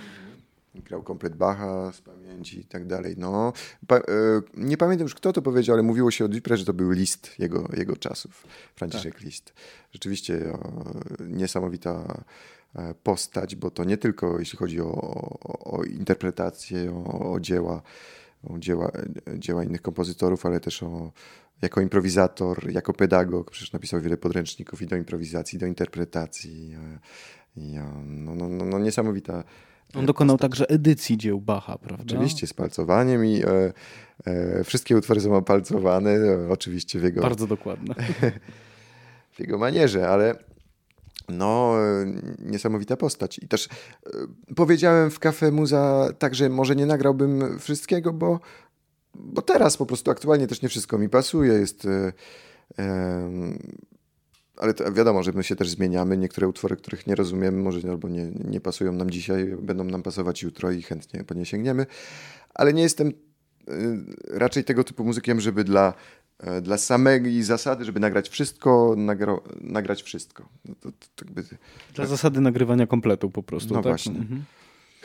grał komplet Bacha z pamięci i tak dalej. No, pa, e, nie pamiętam już kto to powiedział, ale mówiło się o Dupré, że to był list jego, jego czasów, Franciszek tak. List. Rzeczywiście o, niesamowita e, postać, bo to nie tylko jeśli chodzi o, o, o interpretację, o, o, dzieła, o dzieła, dzieła innych kompozytorów, ale też o, jako improwizator, jako pedagog, przecież napisał wiele podręczników i do improwizacji, do interpretacji. E, I, no, no, no, no niesamowita on dokonał także edycji dzieł Bacha, prawda? Oczywiście, z palcowaniem i e, e, wszystkie utwory są opalcowane, e, oczywiście w jego... Bardzo dokładne. *laughs* w jego manierze, ale no, e, niesamowita postać. I też e, powiedziałem w Cafe Muza tak, że może nie nagrałbym wszystkiego, bo, bo teraz po prostu aktualnie też nie wszystko mi pasuje. Jest ale to wiadomo, że my się też zmieniamy. Niektóre utwory, których nie rozumiemy, może albo nie, nie pasują nam dzisiaj, będą nam pasować jutro i chętnie po nie sięgniemy. Ale nie jestem y, raczej tego typu muzykiem, żeby dla, y, dla samej zasady, żeby nagrać wszystko, nagra, nagrać wszystko. No to, to, jakby, dla zasady nagrywania kompletu po prostu. No tak? właśnie. Mhm.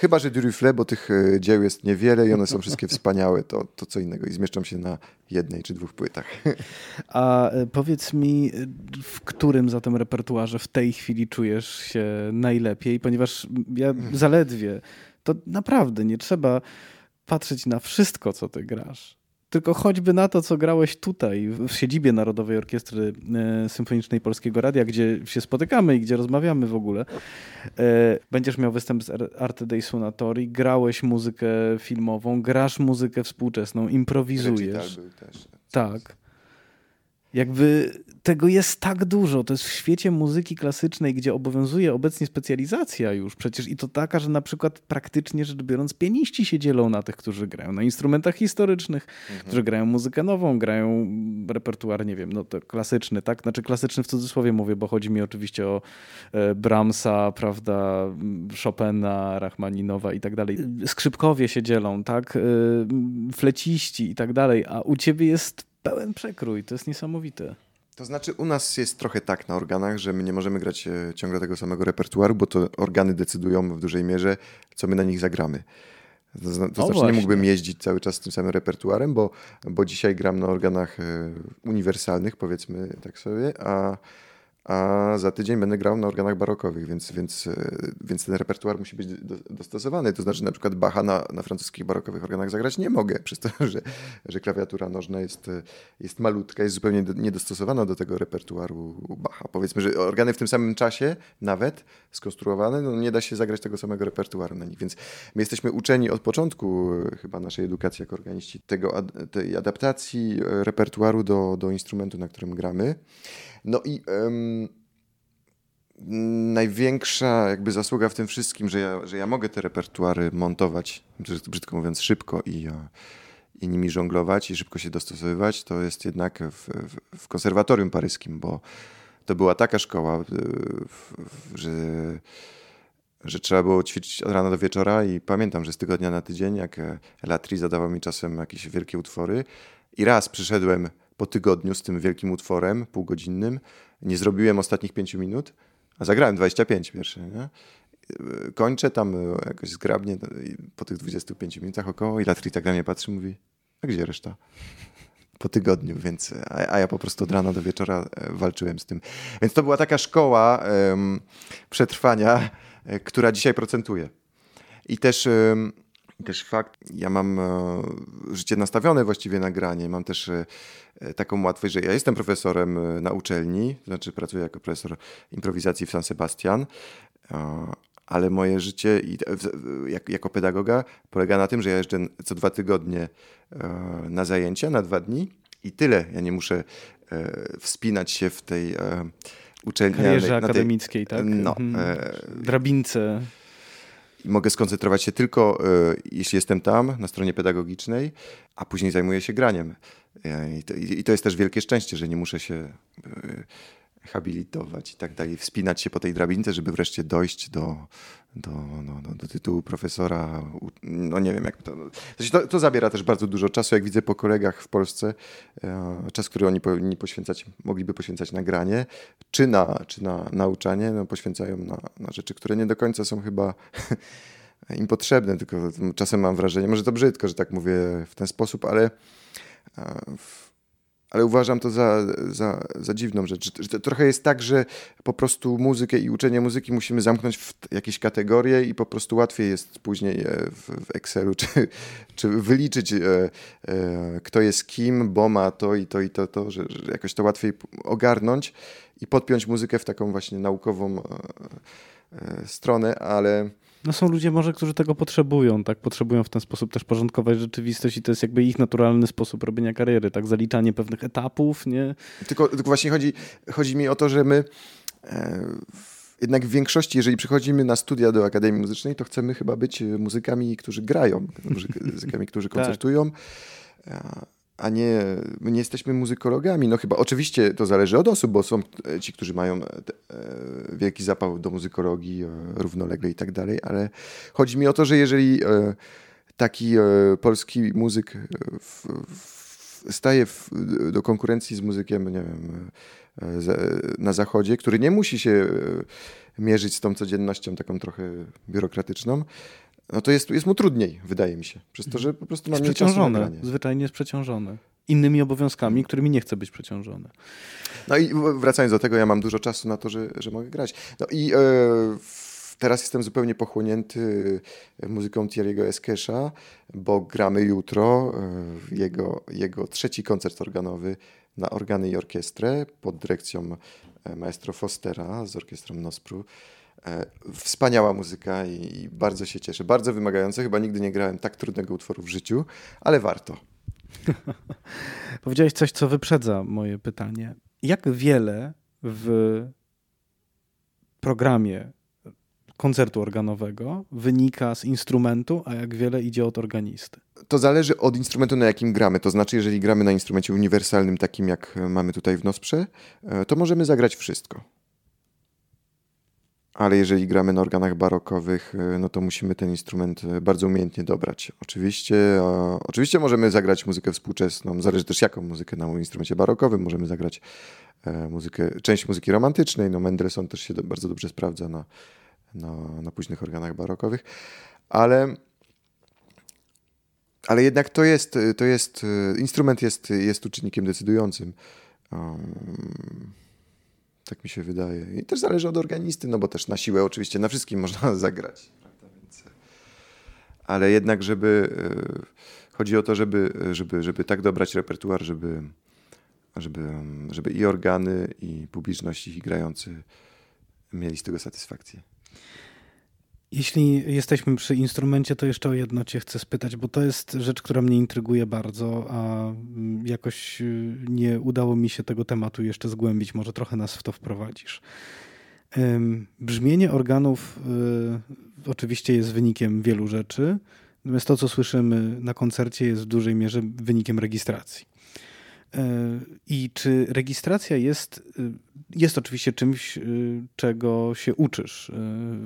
Chyba, że Durufle, bo tych e, dzieł jest niewiele i one są wszystkie wspaniałe, to, to co innego i zmieszczą się na jednej czy dwóch płytach. *laughs* A e, powiedz mi, w którym zatem repertuarze w tej chwili czujesz się najlepiej? Ponieważ ja zaledwie, to naprawdę nie trzeba patrzeć na wszystko, co ty grasz tylko choćby na to, co grałeś tutaj, w siedzibie Narodowej Orkiestry e, Symfonicznej Polskiego Radia, gdzie się spotykamy i gdzie rozmawiamy w ogóle. E, będziesz miał występ z Arte dei Suonatori, grałeś muzykę filmową, grasz muzykę współczesną, improwizujesz. Tak. Jakby tego jest tak dużo. To jest w świecie muzyki klasycznej, gdzie obowiązuje obecnie specjalizacja już przecież i to taka, że na przykład praktycznie rzecz biorąc pianiści się dzielą na tych, którzy grają na instrumentach historycznych, mhm. którzy grają muzykę nową, grają repertuar, nie wiem, no to klasyczny, tak? Znaczy klasyczny w cudzysłowie mówię, bo chodzi mi oczywiście o e, Brahmsa, prawda, Chopina, Rachmaninowa i tak dalej. Skrzypkowie się dzielą, tak? E, fleciści i tak dalej, a u ciebie jest pełen przekrój, to jest niesamowite. To znaczy u nas jest trochę tak na organach, że my nie możemy grać e, ciągle tego samego repertuaru, bo to organy decydują w dużej mierze, co my na nich zagramy. To, to znaczy właśnie. nie mógłbym jeździć cały czas z tym samym repertuarem, bo, bo dzisiaj gram na organach e, uniwersalnych, powiedzmy tak sobie, a, a za tydzień będę grał na organach barokowych, więc, więc, e, więc ten repertuar musi być do, dostosowany. To znaczy na przykład Bacha na, na francuskich barokowych organach zagrać nie mogę, *laughs* przez to, że, że klawiatura nożna jest, e, jest malutka, jest zupełnie niedostosowana do tego repertuaru Bacha. Powiedzmy, że organy w tym samym czasie nawet skonstruowane, no nie da się zagrać tego samego repertuaru na nich, więc my jesteśmy uczeni od początku e, chyba naszej edukacji jako organiści tego, tej adaptacji repertuaru do, do instrumentu, na którym gramy. No i um, największa jakby zasługa w tym wszystkim, że ja, że ja mogę te repertuary montować, brzydko mówiąc, szybko i, e, i nimi żonglować i szybko się dostosowywać, to jest jednak w, w, w konserwatorium paryskim, bo to była taka szkoła, e, że, że trzeba było ćwiczyć od rana do wieczora i pamiętam, że z tygodnia na tydzień, jak Latri zadawał mi czasem jakieś wielkie utwory i raz przyszedłem po tygodniu z tym wielkim utworem półgodzinnym. Nie zrobiłem ostatnich pięciu minut, a zagrałem 25 pierwsze. Nie? Kończę tam jakoś zgrabnie po tych 25 minutach około i Latri tak na mnie patrzy mówi, a gdzie reszta? Po tygodniu, więc, a, a, ja po prostu od rana do wieczora e, walczyłem z tym. Więc to była taka szkoła um, przetrwania, e, która dzisiaj procentuje. I też um, też fakt, ja mam e, życie nastawione właściwie na granie. Mam też taką łatwość, że ja jestem profesorem na uczelni, to znaczy pracuję jako profesor improwizacji w San Sebastian, ale moje życie jako pedagoga polega na tym, że ja jeżdżę co dwa tygodnie na zajęcia, na dwa dni i tyle. Ja nie muszę wspinać się w tej uczelni. Karierze akademickiej, tej, tak? No. Mhm. Drabince i mogę skoncentrować się tylko, e, jeśli jestem tam, na stronie pedagogicznej, a później zajmuję się graniem. E, I to, I to, jest też wielkie szczęście, że nie muszę się e, habilitować i tak dalej, wspinać się po tej drabince, żeby wreszcie dojść do, do, no, do, do tytułu profesora. No nie wiem, jak to, to. To zabiera też bardzo dużo czasu, jak widzę po kolegach w Polsce. Czas, który oni powinni poświęcać, mogliby poświęcać na granie, czy na, czy na nauczanie, no, poświęcają na, na rzeczy, które nie do końca są chyba *laughs* im potrzebne, tylko czasem mam wrażenie, może to brzydko, że tak mówię w ten sposób, ale w, ale uważam to za, za, za dziwną rzecz. Trochę jest tak, że po prostu muzykę i uczenie muzyki musimy zamknąć w jakieś kategorie i po prostu łatwiej jest później e, w, w Excelu czy, *laughs* czy wyliczyć, e, e, kto jest kim, bo ma to i to i to, to że, że jakoś to łatwiej ogarnąć i podpiąć muzykę w taką właśnie naukową stronę, ale no są ludzie może, którzy tego potrzebują, tak? Potrzebują w ten sposób też porządkować rzeczywistość i to jest jakby ich naturalny sposób robienia kariery, tak? Zaliczanie pewnych etapów, nie? Tylko, tylko właśnie chodzi, chodzi mi o to, że my e, jednak w większości, jeżeli przychodzimy na studia do Akademii Muzycznej, to chcemy chyba być muzykami, którzy grają, muzykami, którzy *laughs* tak. koncertują. tak a nie, my nie jesteśmy muzykologami. No chyba, oczywiście to zależy od osób, bo są ci, którzy mają e, e, wielki zapał do muzykologii, e, równolegle i tak dalej, ale chodzi mi o to, że jeżeli taki polski muzyk staje do konkurencji z muzykiem, nie wiem, na zachodzie, który nie musi się mierzyć z tą codziennością taką trochę biurokratyczną, no to jest, jest mu trudniej, wydaje mi się. Przez to, że po prostu jest przeciążone, zwyczajnie jest przeciążone. Innymi obowiązkami, którymi nie chce być przeciążony. No i wracając do tego, ja mam dużo czasu na to, że, że mogę grać. No i e, teraz jestem zupełnie pochłonięty muzyką Thierry'ego Eskesza, bo gramy jutro e, jego, jego trzeci koncert organowy na organy i orkiestrę pod dyrekcją e, maestro Fostera z orkiestrą Nospru. E, wspaniała muzyka i, bardzo się cieszę. Bardzo wymagające. Chyba nigdy nie grałem tak trudnego utworu w życiu, ale warto. *laughs* Powiedziałeś coś, co wyprzedza moje pytanie. Jak wiele w programie koncertu organowego wynika z instrumentu, a jak wiele idzie od organisty? To zależy od instrumentu, na jakim gramy. To znaczy, jeżeli gramy na instrumencie uniwersalnym, takim jak mamy tutaj w Nosprze, to możemy zagrać wszystko ale jeżeli gramy na organach barokowych, e, no to musimy ten instrument e, bardzo umiejętnie dobrać. Oczywiście, oczywiście możemy zagrać muzykę współczesną, zależy też jaką muzykę na instrumencie barokowym, możemy zagrać e, muzykę, część muzyki romantycznej, no Mendelssohn też się do, bardzo dobrze sprawdza na, na, na późnych organach barokowych, ale ale jednak to jest, to jest instrument jest, jest tu czynnikiem decydującym. Um, tak mi się wydaje. I też zależy od organisty, no bo też na siłę oczywiście na wszystkim *laughs* można zagrać. Więc, ale jednak, żeby chodzi o to, żeby, żeby, żeby tak dobrać repertuar, żeby, żeby, żeby i organy, i publiczność, i grający mieli z tego satysfakcję. Jeśli jesteśmy przy instrumencie, to jeszcze o jedno Cię chcę spytać, bo to jest rzecz, która mnie intryguje bardzo, a mm, jakoś y, nie udało mi się tego tematu jeszcze zgłębić. Może trochę nas w to wprowadzisz. Brzmienie organów y, oczywiście jest wynikiem wielu rzeczy, natomiast to, co słyszymy na koncercie, jest w dużej mierze wynikiem rejestracji. I czy rejestracja jest, y, jest oczywiście czymś, y, czego się uczysz y,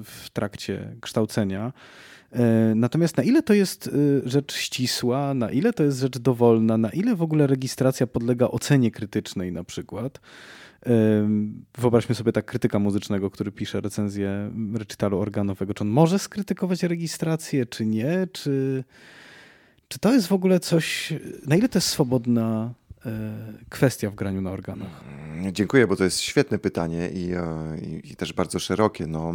w trakcie kształcenia. Natomiast na ile to jest rzecz ścisła, na ile to jest rzecz dowolna, na ile w ogóle rejestracja podlega ocenie krytycznej na przykład. Wyobraźmy sobie tak krytyka muzycznego, który pisze recenzję recitalu organowego. Czy on może skrytykować rejestrację, czy nie? Czy, czy to jest w ogóle coś, na ile to jest swobodna kwestia w graniu na organach? Dziękuję, bo to jest świetne pytanie i, e, i, i też bardzo szerokie. No,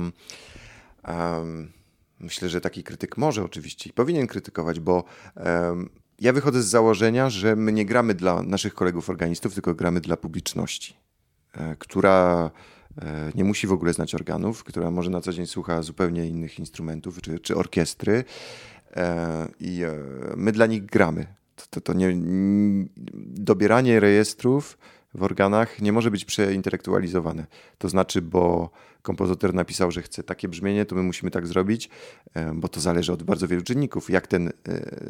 um, myślę, że taki krytyk może oczywiście i powinien krytykować, bo um, ja wychodzę z założenia, że my nie gramy dla naszych kolegów organistów, tylko gramy dla publiczności, e, która nie musi w ogóle znać organów, która może na co dzień słucha zupełnie innych instrumentów czy, czy orkiestry. I my dla nich gramy to, to nie, dobieranie rejestrów w organach nie może być przeintelektualizowane. To znaczy, bo kompozytor napisał, że chce takie brzmienie, to my musimy tak zrobić, e, bo to zależy od bardzo wielu czynników. Jak ten e,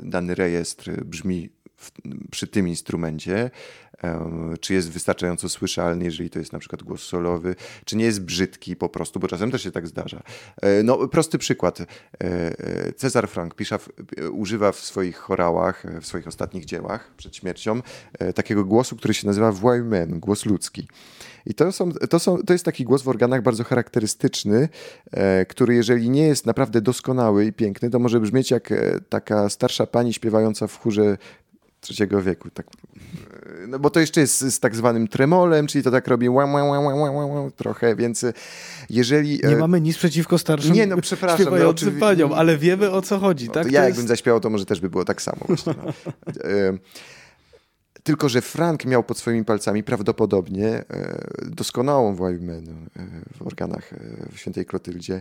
dany rejestr brzmi w, przy tym instrumencie, czy jest wystarczająco słyszalny, jeżeli to jest na przykład głos solowy, czy nie jest brzydki po prostu, bo czasem też się tak zdarza. E, no, prosty przykład. E, e, Cezar Frank Pisza używa w swoich chorałach, w swoich ostatnich dziełach przed śmiercią takiego głosu, który się nazywa voix głos ludzki. I to, są, to, są, to jest taki głos w organach bardzo charakterystyczny, który jeżeli nie jest naprawdę doskonały i piękny, to może brzmieć jak taka starsza pani śpiewająca w chórze trzeciego wieku. Tak. No bo to jeszcze jest z tak zwanym tremolem, czyli to tak robi łam, łam, łam, łam, łam, łam, trochę, więc e, jeżeli... Nie e, mamy nic przeciwko starszym nie, no, przepraszam, no, oczywi... paniom, ale wiemy o co chodzi. No, tak? ja jakbym jest... zaśpiewał, to może też by było tak samo. Właśnie, no. *laughs* E, tylko, że Frank miał pod swoimi palcami prawdopodobnie doskonałą Wajmenę w organach w świętej Klotyldzie,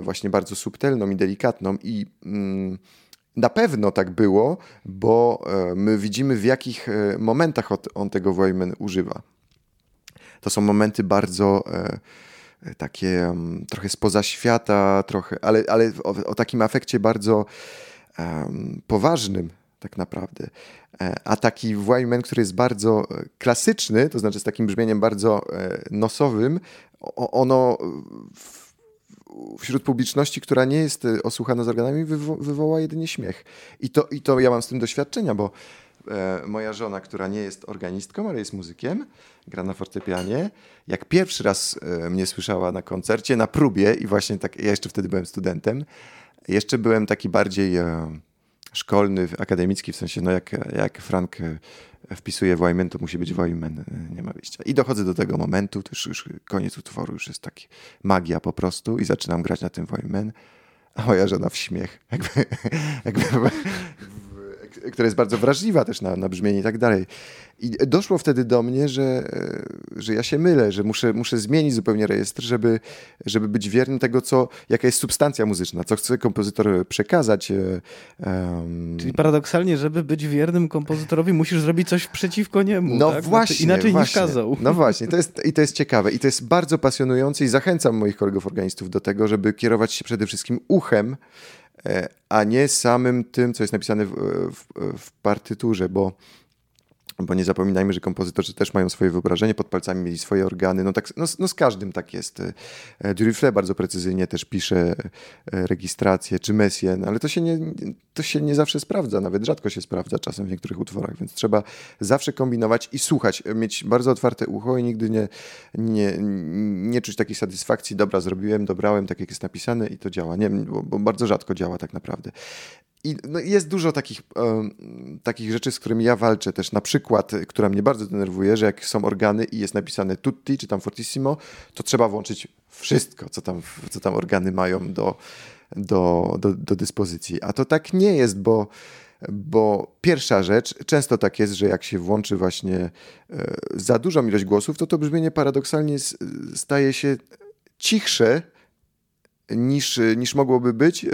właśnie bardzo subtelną i delikatną i mm, na pewno tak było, bo e, my widzimy w jakich e, momentach on tego Wojmen używa. To są momenty bardzo e, takie mm, trochę spoza świata, trochę, ale, ale o, o takim afekcie bardzo poważnym tak naprawdę. A taki Wojmen, który jest bardzo klasyczny, to znaczy z takim brzmieniem bardzo nosowym, ono wśród publiczności, która nie jest e, osłuchana z organami, wywo wywoła jedynie śmiech. I to, I to ja mam z tym doświadczenia, bo e, moja żona, która nie jest organistką, ale jest muzykiem, gra na fortepianie, jak pierwszy raz e, mnie słyszała na koncercie, na próbie i właśnie tak, ja jeszcze wtedy byłem studentem, jeszcze byłem taki bardziej e, szkolny, akademicki, w sensie, no jak, jak Frank e, wpisuje Wojmen, to musi być Wojmen, e, nie ma wyjścia. I dochodzę do tego momentu, to już, już koniec utworu, już jest taki magia po prostu i zaczynam grać na tym Wojmen, a moja żona w śmiech, jakby, *laughs* jakby która jest bardzo wrażliwa też na, na brzmienie i tak dalej. I doszło wtedy do mnie, że, że ja się mylę, że muszę, muszę zmienić zupełnie rejestr, żeby, żeby być wierny tego, co, jaka jest substancja muzyczna, co chce kompozytor przekazać. Um... Czyli paradoksalnie, żeby być wiernym kompozytorowi, musisz zrobić coś przeciwko niemu. No tak? właśnie. Znaczy, inaczej właśnie. niż kazał. No właśnie, to jest, i to jest ciekawe. I to jest bardzo pasjonujące i zachęcam moich kolegów organistów do tego, żeby kierować się przede wszystkim uchem, a nie samym tym, co jest napisane w, w, w partyturze, bo bo nie zapominajmy, że kompozytorzy też mają swoje wyobrażenie, pod palcami mieli swoje organy. No, tak, no, no z każdym tak jest. E, Durifle bardzo precyzyjnie też pisze e, rejestrację, czy Messien, ale to się, nie, to się nie zawsze sprawdza, nawet rzadko się sprawdza czasem w niektórych utworach, więc trzeba zawsze kombinować i słuchać, mieć bardzo otwarte ucho i nigdy nie, nie, nie czuć takiej satysfakcji, dobra, zrobiłem, dobrałem, tak jak jest napisane i to działa. Nie, bo, bo bardzo rzadko działa tak naprawdę. I no, jest dużo takich, um, takich rzeczy, z którymi ja walczę też. Na przykład, która mnie bardzo denerwuje, że jak są organy i jest napisane tutti czy tam fortissimo, to trzeba włączyć wszystko, co tam, co tam organy mają do, do, do, do dyspozycji. A to tak nie jest, bo, bo pierwsza rzecz, często tak jest, że jak się włączy właśnie e, za dużą ilość głosów, to to brzmienie paradoksalnie staje się cichsze niż, niż mogłoby być, e,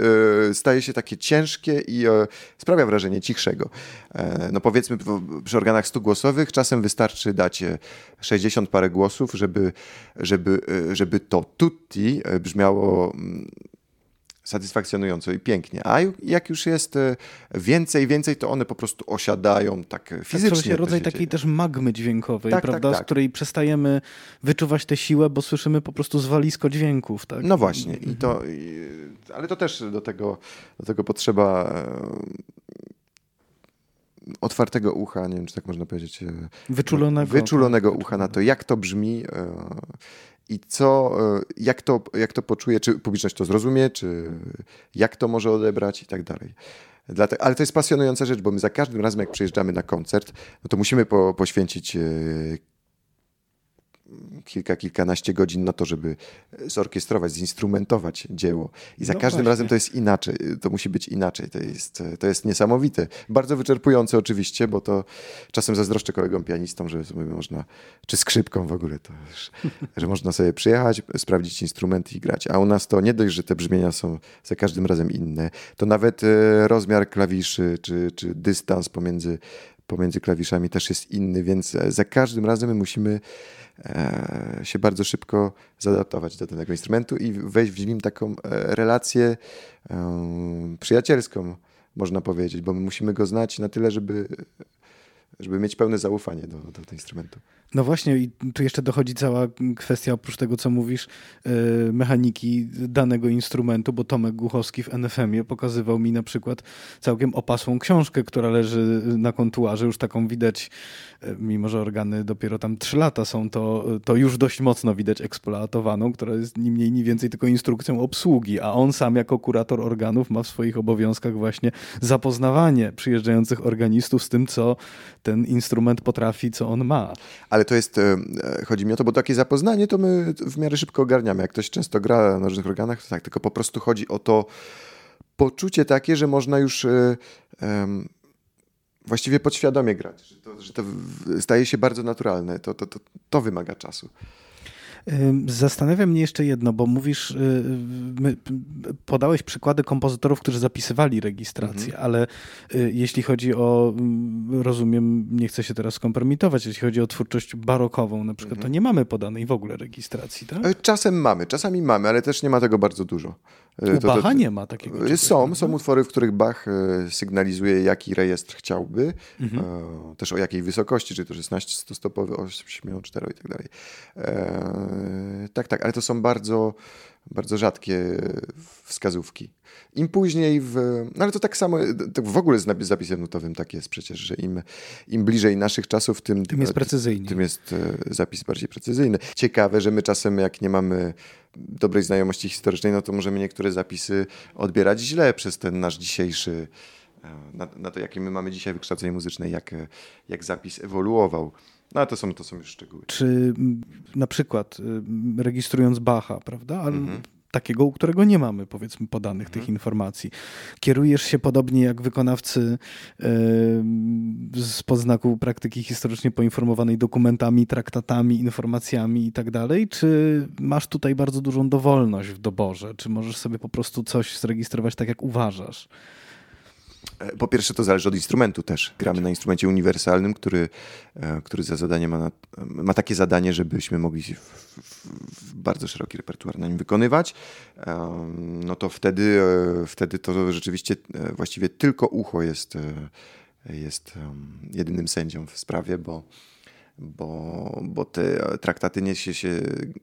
staje się takie ciężkie i e, sprawia wrażenie cichszego. E, no powiedzmy przy organach stugłosowych czasem wystarczy dać 60 parę głosów, żeby, żeby, żeby to tutti brzmiało mm, satysfakcjonująco i pięknie. A jak już jest e, więcej, więcej, to one po prostu osiadają tak e, fizycznie. To się rodzaj się takiej dzieje. też magmy dźwiękowej, tak, tak prawda? Tak, tak. Z której przestajemy wyczuwać tę siłę, bo słyszymy po prostu zwalisko dźwięków. Tak? No właśnie. I to, i, ale to też do tego, do tego potrzeba e, otwartego ucha, nie wiem, czy tak można powiedzieć. Wyczulonego. Wyczulonego ucha na to, jak to brzmi i co, e, jak to, jak to poczuje, czy publiczność to zrozumie, czy jak to może odebrać? I tak dalej. Ale to jest pasjonująca rzecz, bo my za każdym razem, jak przyjeżdżamy na koncert, no to musimy po, poświęcić e, kilka, kilkanaście godzin na to, żeby zorkiestrować, zinstrumentować dzieło. I za no każdym właśnie. razem to jest inaczej, to musi być inaczej. To jest, to jest niesamowite. Bardzo wyczerpujące oczywiście, bo to czasem zazdroszczę kolegom pianistom, że sobie można, czy skrzypką w ogóle, to, *laughs* że można sobie przyjechać, sprawdzić instrument i grać. A u nas to nie dość, że te brzmienia są za każdym razem inne, to nawet e, rozmiar klawiszy, czy, czy dystans pomiędzy, pomiędzy klawiszami też jest inny, więc e, za każdym razem my musimy E, się bardzo szybko zaadaptować do danego instrumentu i wejść w nim taką e, relację przyjacielską, można powiedzieć, bo my musimy go znać na tyle, żeby, żeby mieć pełne zaufanie do, do tego instrumentu. No właśnie, i tu jeszcze dochodzi cała kwestia, oprócz tego, co mówisz, e, mechaniki danego instrumentu, bo Tomek Głuchowski w NFM-ie pokazywał mi na przykład całkiem opasłą książkę, która leży na kontuarze, już taką widać, e, mimo że organy dopiero tam trzy lata są, to, to już dość mocno widać eksploatowaną, która jest ni mniej, ni więcej tylko instrukcją obsługi, a on sam jako kurator organów ma w swoich obowiązkach właśnie zapoznawanie przyjeżdżających organistów z tym, co ten instrument potrafi, co on ma. Ale to jest, e, chodzi mi o to, bo takie zapoznanie to my w miarę szybko ogarniamy. Jak ktoś często gra na różnych organach, to tak, tylko po prostu chodzi o to poczucie takie, że można już um, właściwie podświadomie grać, że to, że to staje się bardzo naturalne. To, to, to, to wymaga czasu. Zastanawia mnie jeszcze jedno, bo mówisz, y, podałeś przykłady kompozytorów, którzy zapisywali rejestrację, mhm. ale y, jeśli chodzi o, mm, rozumiem, nie chcę się teraz skompromitować, jeśli chodzi o twórczość barokową na przykład, mhm. to nie mamy podanej w ogóle rejestracji, tak? E, czasem mamy, czasami mamy, ale też nie ma tego bardzo dużo. E, U to, Bacha to, nie ma takiego. Czegoś, są, są utwory, w których Bach e, sygnalizuje, jaki rejestr chciałby, mhm. też o jakiej wysokości, czy to 16-stopowy, 8, 4 i tak dalej. Tak, tak, ale to są bardzo, bardzo rzadkie wskazówki. Im później, w, no ale to tak samo, to w ogóle z zapisem nutowym tak jest przecież, że im, im bliżej naszych czasów, tym, tym jest precyzyjny. Tym jest e, zapis bardziej precyzyjny. Ciekawe, że my czasem jak nie mamy dobrej znajomości historycznej, no to możemy niektóre zapisy odbierać źle przez ten nasz dzisiejszy e, na, na to, jakie my mamy dzisiaj wykształcenie muzyczne, jak, jak zapis ewoluował. No ale to są, to są już szczegóły. Czy na przykład rejestrując Bacha, prawda? Ale mhm. Takiego, u którego nie mamy, powiedzmy, podanych mhm. tych informacji. Kierujesz się podobnie jak wykonawcy yy, z podznaku praktyki historycznie poinformowanej dokumentami, traktatami, informacjami i tak dalej, czy masz tutaj bardzo dużą dowolność w doborze? Czy możesz sobie po prostu coś zrejestrować tak, jak uważasz? E, po pierwsze, to zależy od instrumentu też. Gramy na instrumencie uniwersalnym, który, e, który za zadanie ma, ma takie zadanie, żebyśmy mogli w, w bardzo szeroki repertuar na nim wykonywać. No to wtedy, e, wtedy to rzeczywiście właściwie tylko ucho jest, jest jedynym sędzią w sprawie, bo bo, bo te traktaty nie się, się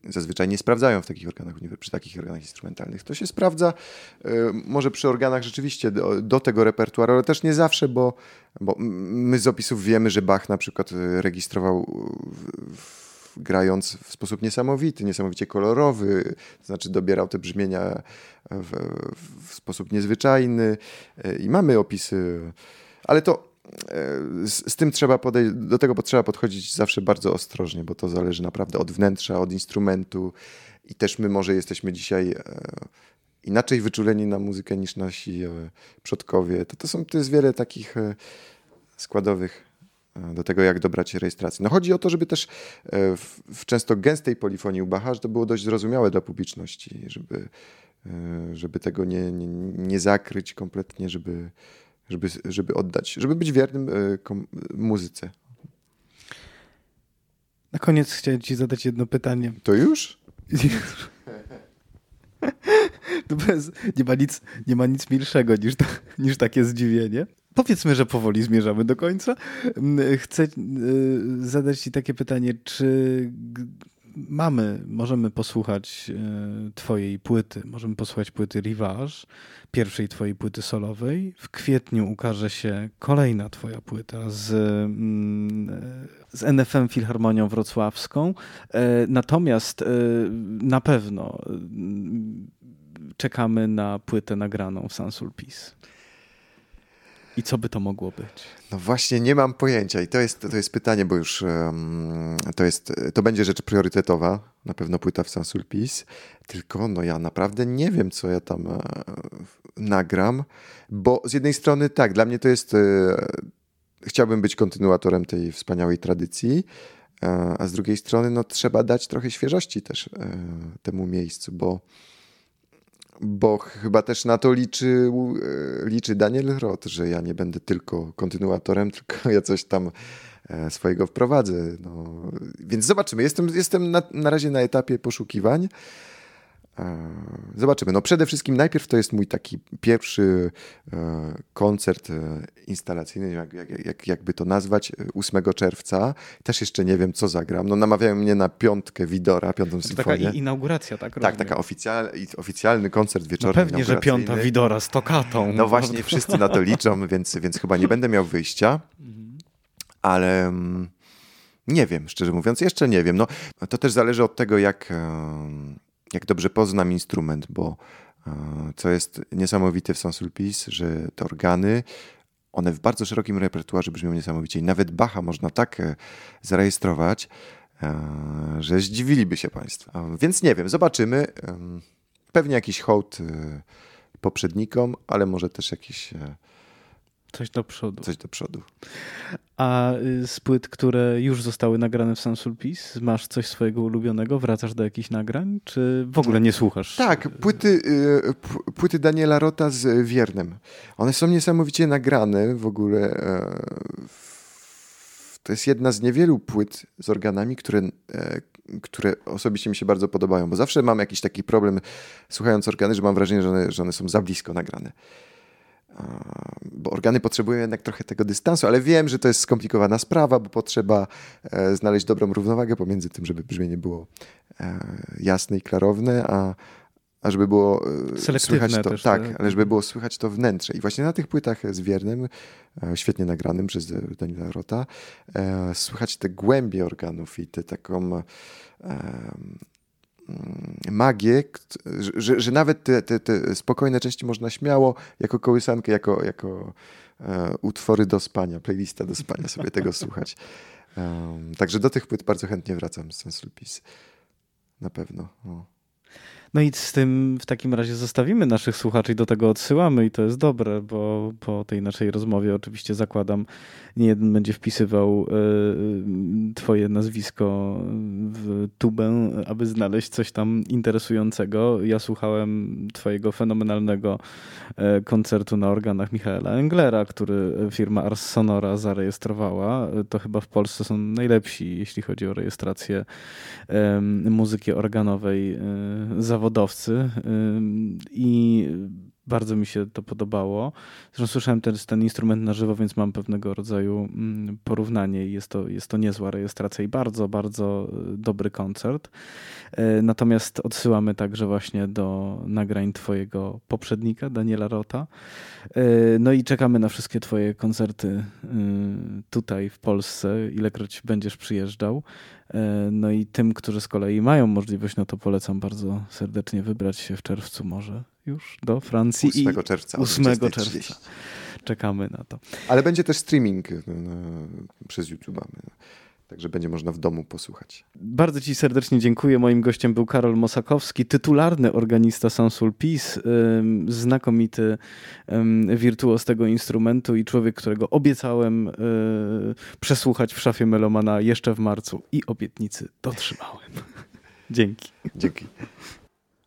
zazwyczaj nie sprawdzają w takich organach, przy takich organach instrumentalnych. To się sprawdza e, może przy organach rzeczywiście do, do, tego repertuaru, ale też nie zawsze, bo, bo my z opisów wiemy, że Bach na przykład rejestrował w, grając w sposób niesamowity, niesamowicie kolorowy, to znaczy dobierał te brzmienia w, w sposób niezwyczajny i mamy opisy, ale to z, z, tym trzeba podejść, do tego trzeba podchodzić zawsze bardzo ostrożnie, bo to zależy naprawdę od wnętrza, od instrumentu i też my może jesteśmy dzisiaj inaczej wyczuleni na muzykę niż nasi przodkowie. To, to, są, to jest wiele takich składowych e, do tego, jak dobrać rejestrację. No chodzi o to, żeby też e, w, w często gęstej polifonii u Bacha, to było dość zrozumiałe dla publiczności, żeby, e, żeby tego nie, nie, nie zakryć kompletnie, żeby, żeby, żeby oddać, żeby być wiernym muzyce. Na koniec chciałem ci zadać jedno pytanie. To już? *laughs* To bez, nie, ma nic, nie ma nic milszego niż, niż takie zdziwienie. Powiedzmy, że powoli zmierzamy do końca. Mm, chcę y, zadać Ci takie pytanie, czy mamy, możemy posłuchać y, Twojej płyty, możemy posłuchać płyty Rivage, pierwszej Twojej płyty solowej. W kwietniu ukaże się kolejna Twoja płyta z, mm, z NFM Filharmonią Wrocławską. E, natomiast e, na pewno mm, czekamy na płytę nagraną w Sans Sulpice. I co by to mogło być? No właśnie, nie mam pojęcia i to jest, to jest pytanie, bo już um, to, jest, to będzie rzecz priorytetowa, na pewno płyta w Sans Sulpice, tylko no ja naprawdę nie wiem, co ja tam e, nagram, bo z jednej strony tak, dla mnie to jest, e, chciałbym być kontynuatorem tej wspaniałej tradycji, e, a z drugiej strony no trzeba dać trochę świeżości też e, temu miejscu, bo bo chyba też na to liczy, e, liczy Daniel Roth, że ja nie będę tylko kontynuatorem, *laughs* tylko ja coś tam e, swojego wprowadzę. No, więc zobaczymy. Jestem, jestem na, na razie na etapie poszukiwań. E, zobaczymy. No przede wszystkim najpierw to jest mój taki pierwszy e, koncert e, instalacyjny, jak, jak, jakby to nazwać, 8 czerwca. Też jeszcze nie wiem, co zagram. No namawiają mnie na piątkę Widora, piątą to symfonię. Taka inauguracja, tak? Tak, taka oficjal, oficjalny koncert wieczorny. No pewnie, że piąta Widora z tokatą. No właśnie, wszyscy na to liczą, więc, więc chyba nie będę miał wyjścia. Ale mm, nie wiem, szczerze mówiąc, jeszcze nie wiem. No, to też zależy od tego, jak jak dobrze poznam instrument, bo e, co jest niesamowite w Sans-Sulpice, że te organy, one w bardzo szerokim repertuarze brzmią niesamowicie i nawet Bacha można tak e, zarejestrować, e, że zdziwiliby się Państwo. Więc nie wiem, zobaczymy. Pewnie jakiś hołd poprzednikom, ale może też jakiś Coś do przodu. Coś do przodu. A z płyt, które już zostały nagrane w Sans Sulpice, masz coś swojego ulubionego? Wracasz do jakichś nagrań? Czy w ogóle nie słuchasz? Tak, płyty, y, płyty Daniela Rota z Wiernem. One są niesamowicie nagrane w ogóle. E, to jest jedna z niewielu płyt z organami, które, e, które osobiście mi się bardzo podobają, bo zawsze mam jakiś taki problem słuchając organy, że mam wrażenie, że one, że one są za blisko nagrane bo organy potrzebują jednak trochę tego dystansu, ale wiem, że to jest skomplikowana sprawa, bo potrzeba e, znaleźć dobrą równowagę pomiędzy tym, żeby brzmienie było e, jasne i klarowne, a, a żeby było e, słychać to, też, tak, tak, ale żeby było słychać to wnętrze. I właśnie na tych płytach z Wiernym, świetnie nagranym przez Daniela Rota, słychać te głębie organów i tę taką magię, że, że nawet te, te, te, spokojne części można śmiało jako kołysankę, jako, jako e, utwory do spania, playlista do spania sobie tego *laughs* słuchać. Um, także do tych płyt bardzo chętnie wracam z Sensulpis. Na pewno. O. No i z tym w takim razie zostawimy naszych słuchaczy i do tego odsyłamy i to jest dobre, bo po tej naszej rozmowie oczywiście zakładam, nie jeden będzie wpisywał y, twoje nazwisko w tubę, aby znaleźć coś tam interesującego. Ja słuchałem twojego fenomenalnego e, koncertu na organach Michaela Englera, który firma Ars Sonora zarejestrowała. To chyba w Polsce są najlepsi, jeśli chodzi o rejestrację muzyki organowej zawodowców zawodowcy i bardzo mi się to podobało. Zresztą słyszałem też ten instrument na żywo, więc mam pewnego rodzaju mm, porównanie jest to, jest to niezła rejestracja i bardzo, bardzo e, dobry koncert. E, natomiast odsyłamy także właśnie do nagrań twojego poprzednika, Daniela Rota. E, no i czekamy na wszystkie twoje koncerty tutaj w Polsce, ilekroć będziesz przyjeżdżał. No i tym, którzy z kolei mają możliwość, no to polecam bardzo serdecznie wybrać się w czerwcu może już do Francji. 8 czerwca. 8 czerwca. Czekamy na to. Ale będzie też streaming no, przez YouTube. Także będzie można w domu posłuchać. Bardzo Ci serdecznie dziękuję. Moim gościem był Karol Mosakowski, tytularny organista Sansul Peace, znakomity wirtuoz tego instrumentu i człowiek, którego obiecałem e, przesłuchać w szafie Melomana jeszcze w marcu i obietnicy dotrzymałem. *laughs* Dzięki. Dzięki.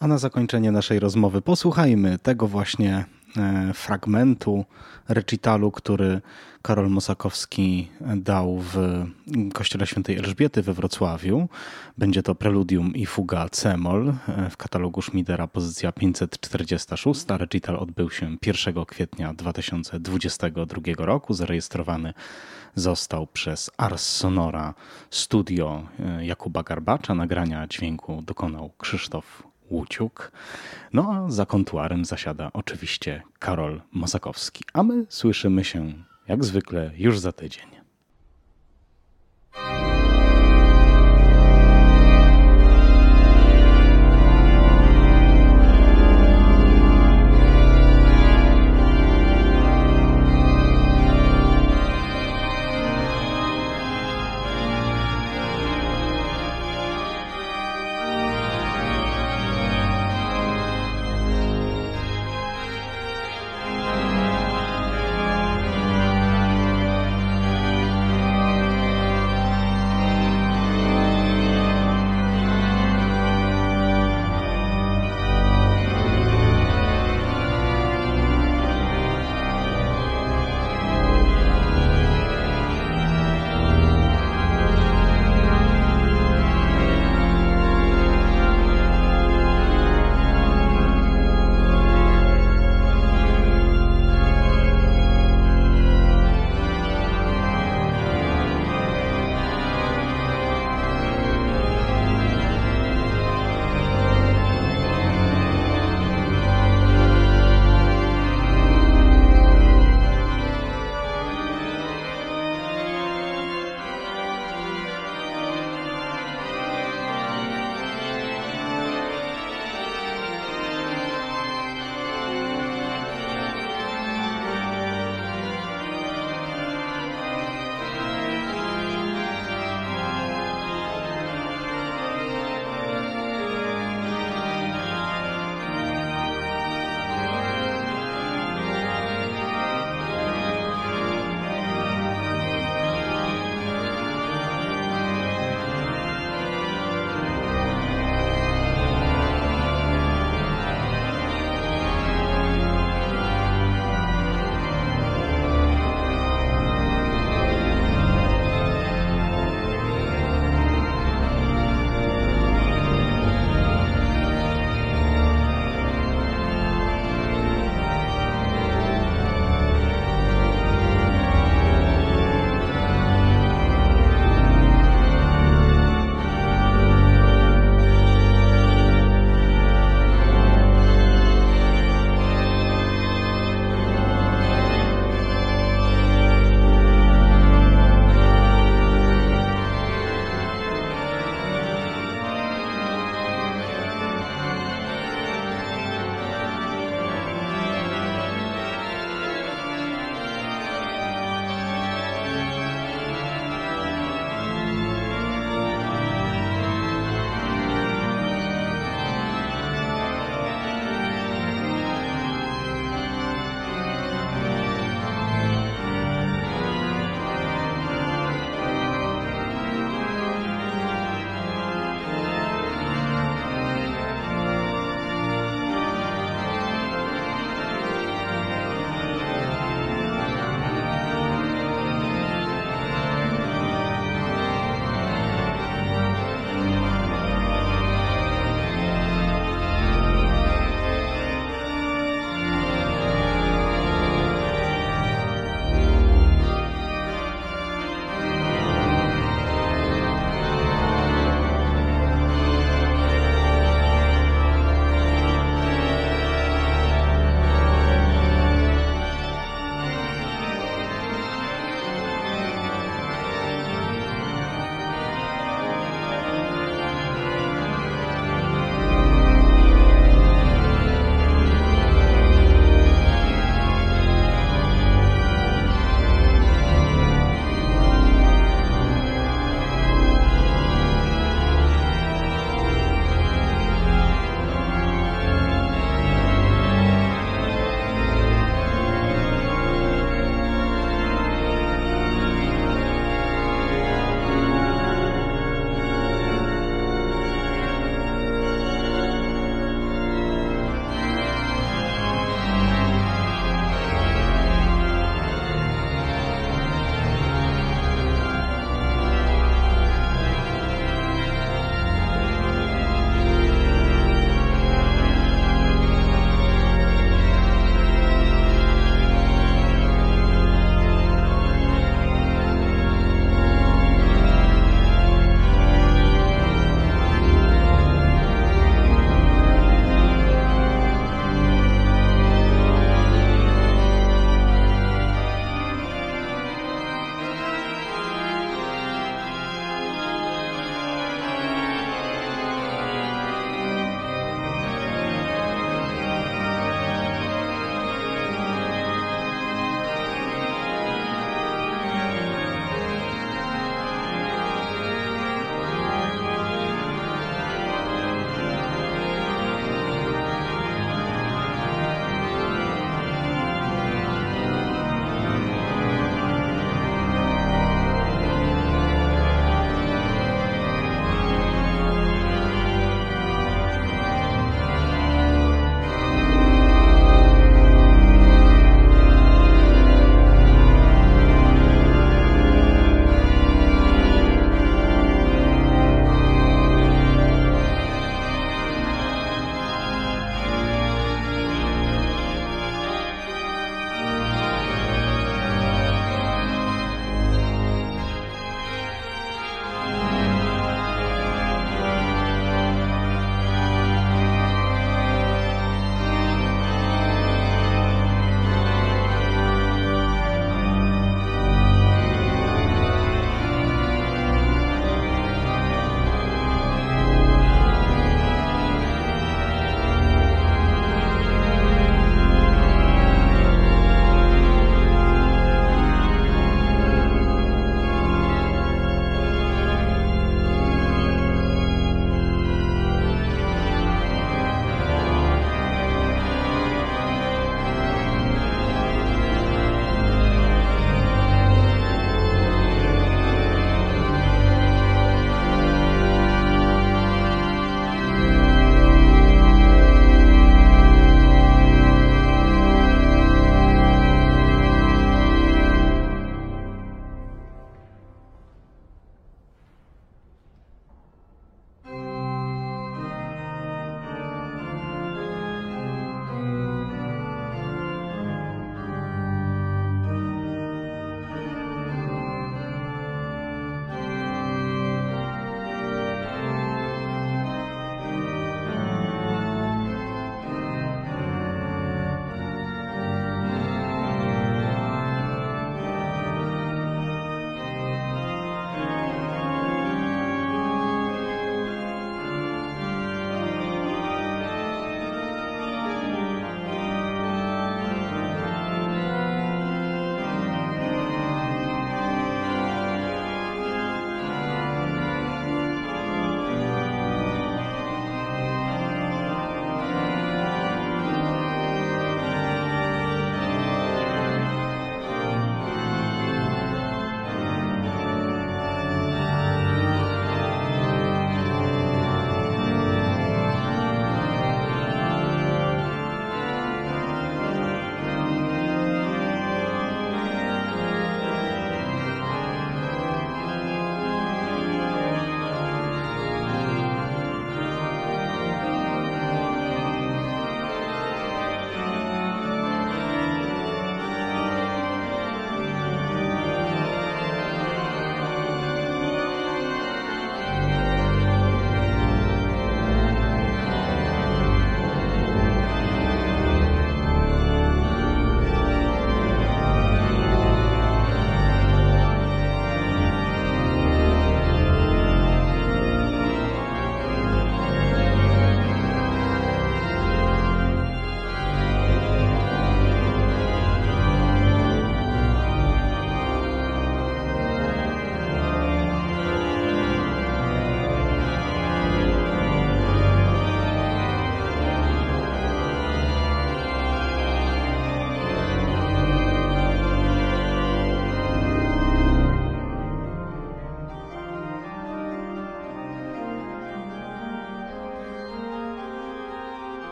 A na zakończenie naszej rozmowy posłuchajmy tego właśnie e, fragmentu recitalu, który Karol Mosakowski dał w Kościele Świętej Elżbiety we Wrocławiu. Będzie to preludium i fuga c-moll e, w katalogu Schmidera pozycja 546. Recital odbył się 1 kwietnia 2022 roku. Zarejestrowany został przez Ars Sonora Studio e, Jakuba Garbacza. Nagrania dźwięku dokonał Krzysztof Łuciuk. No a za kontuarem zasiada oczywiście Karol Mosakowski. A my słyszymy się jak zwykle już za tydzień.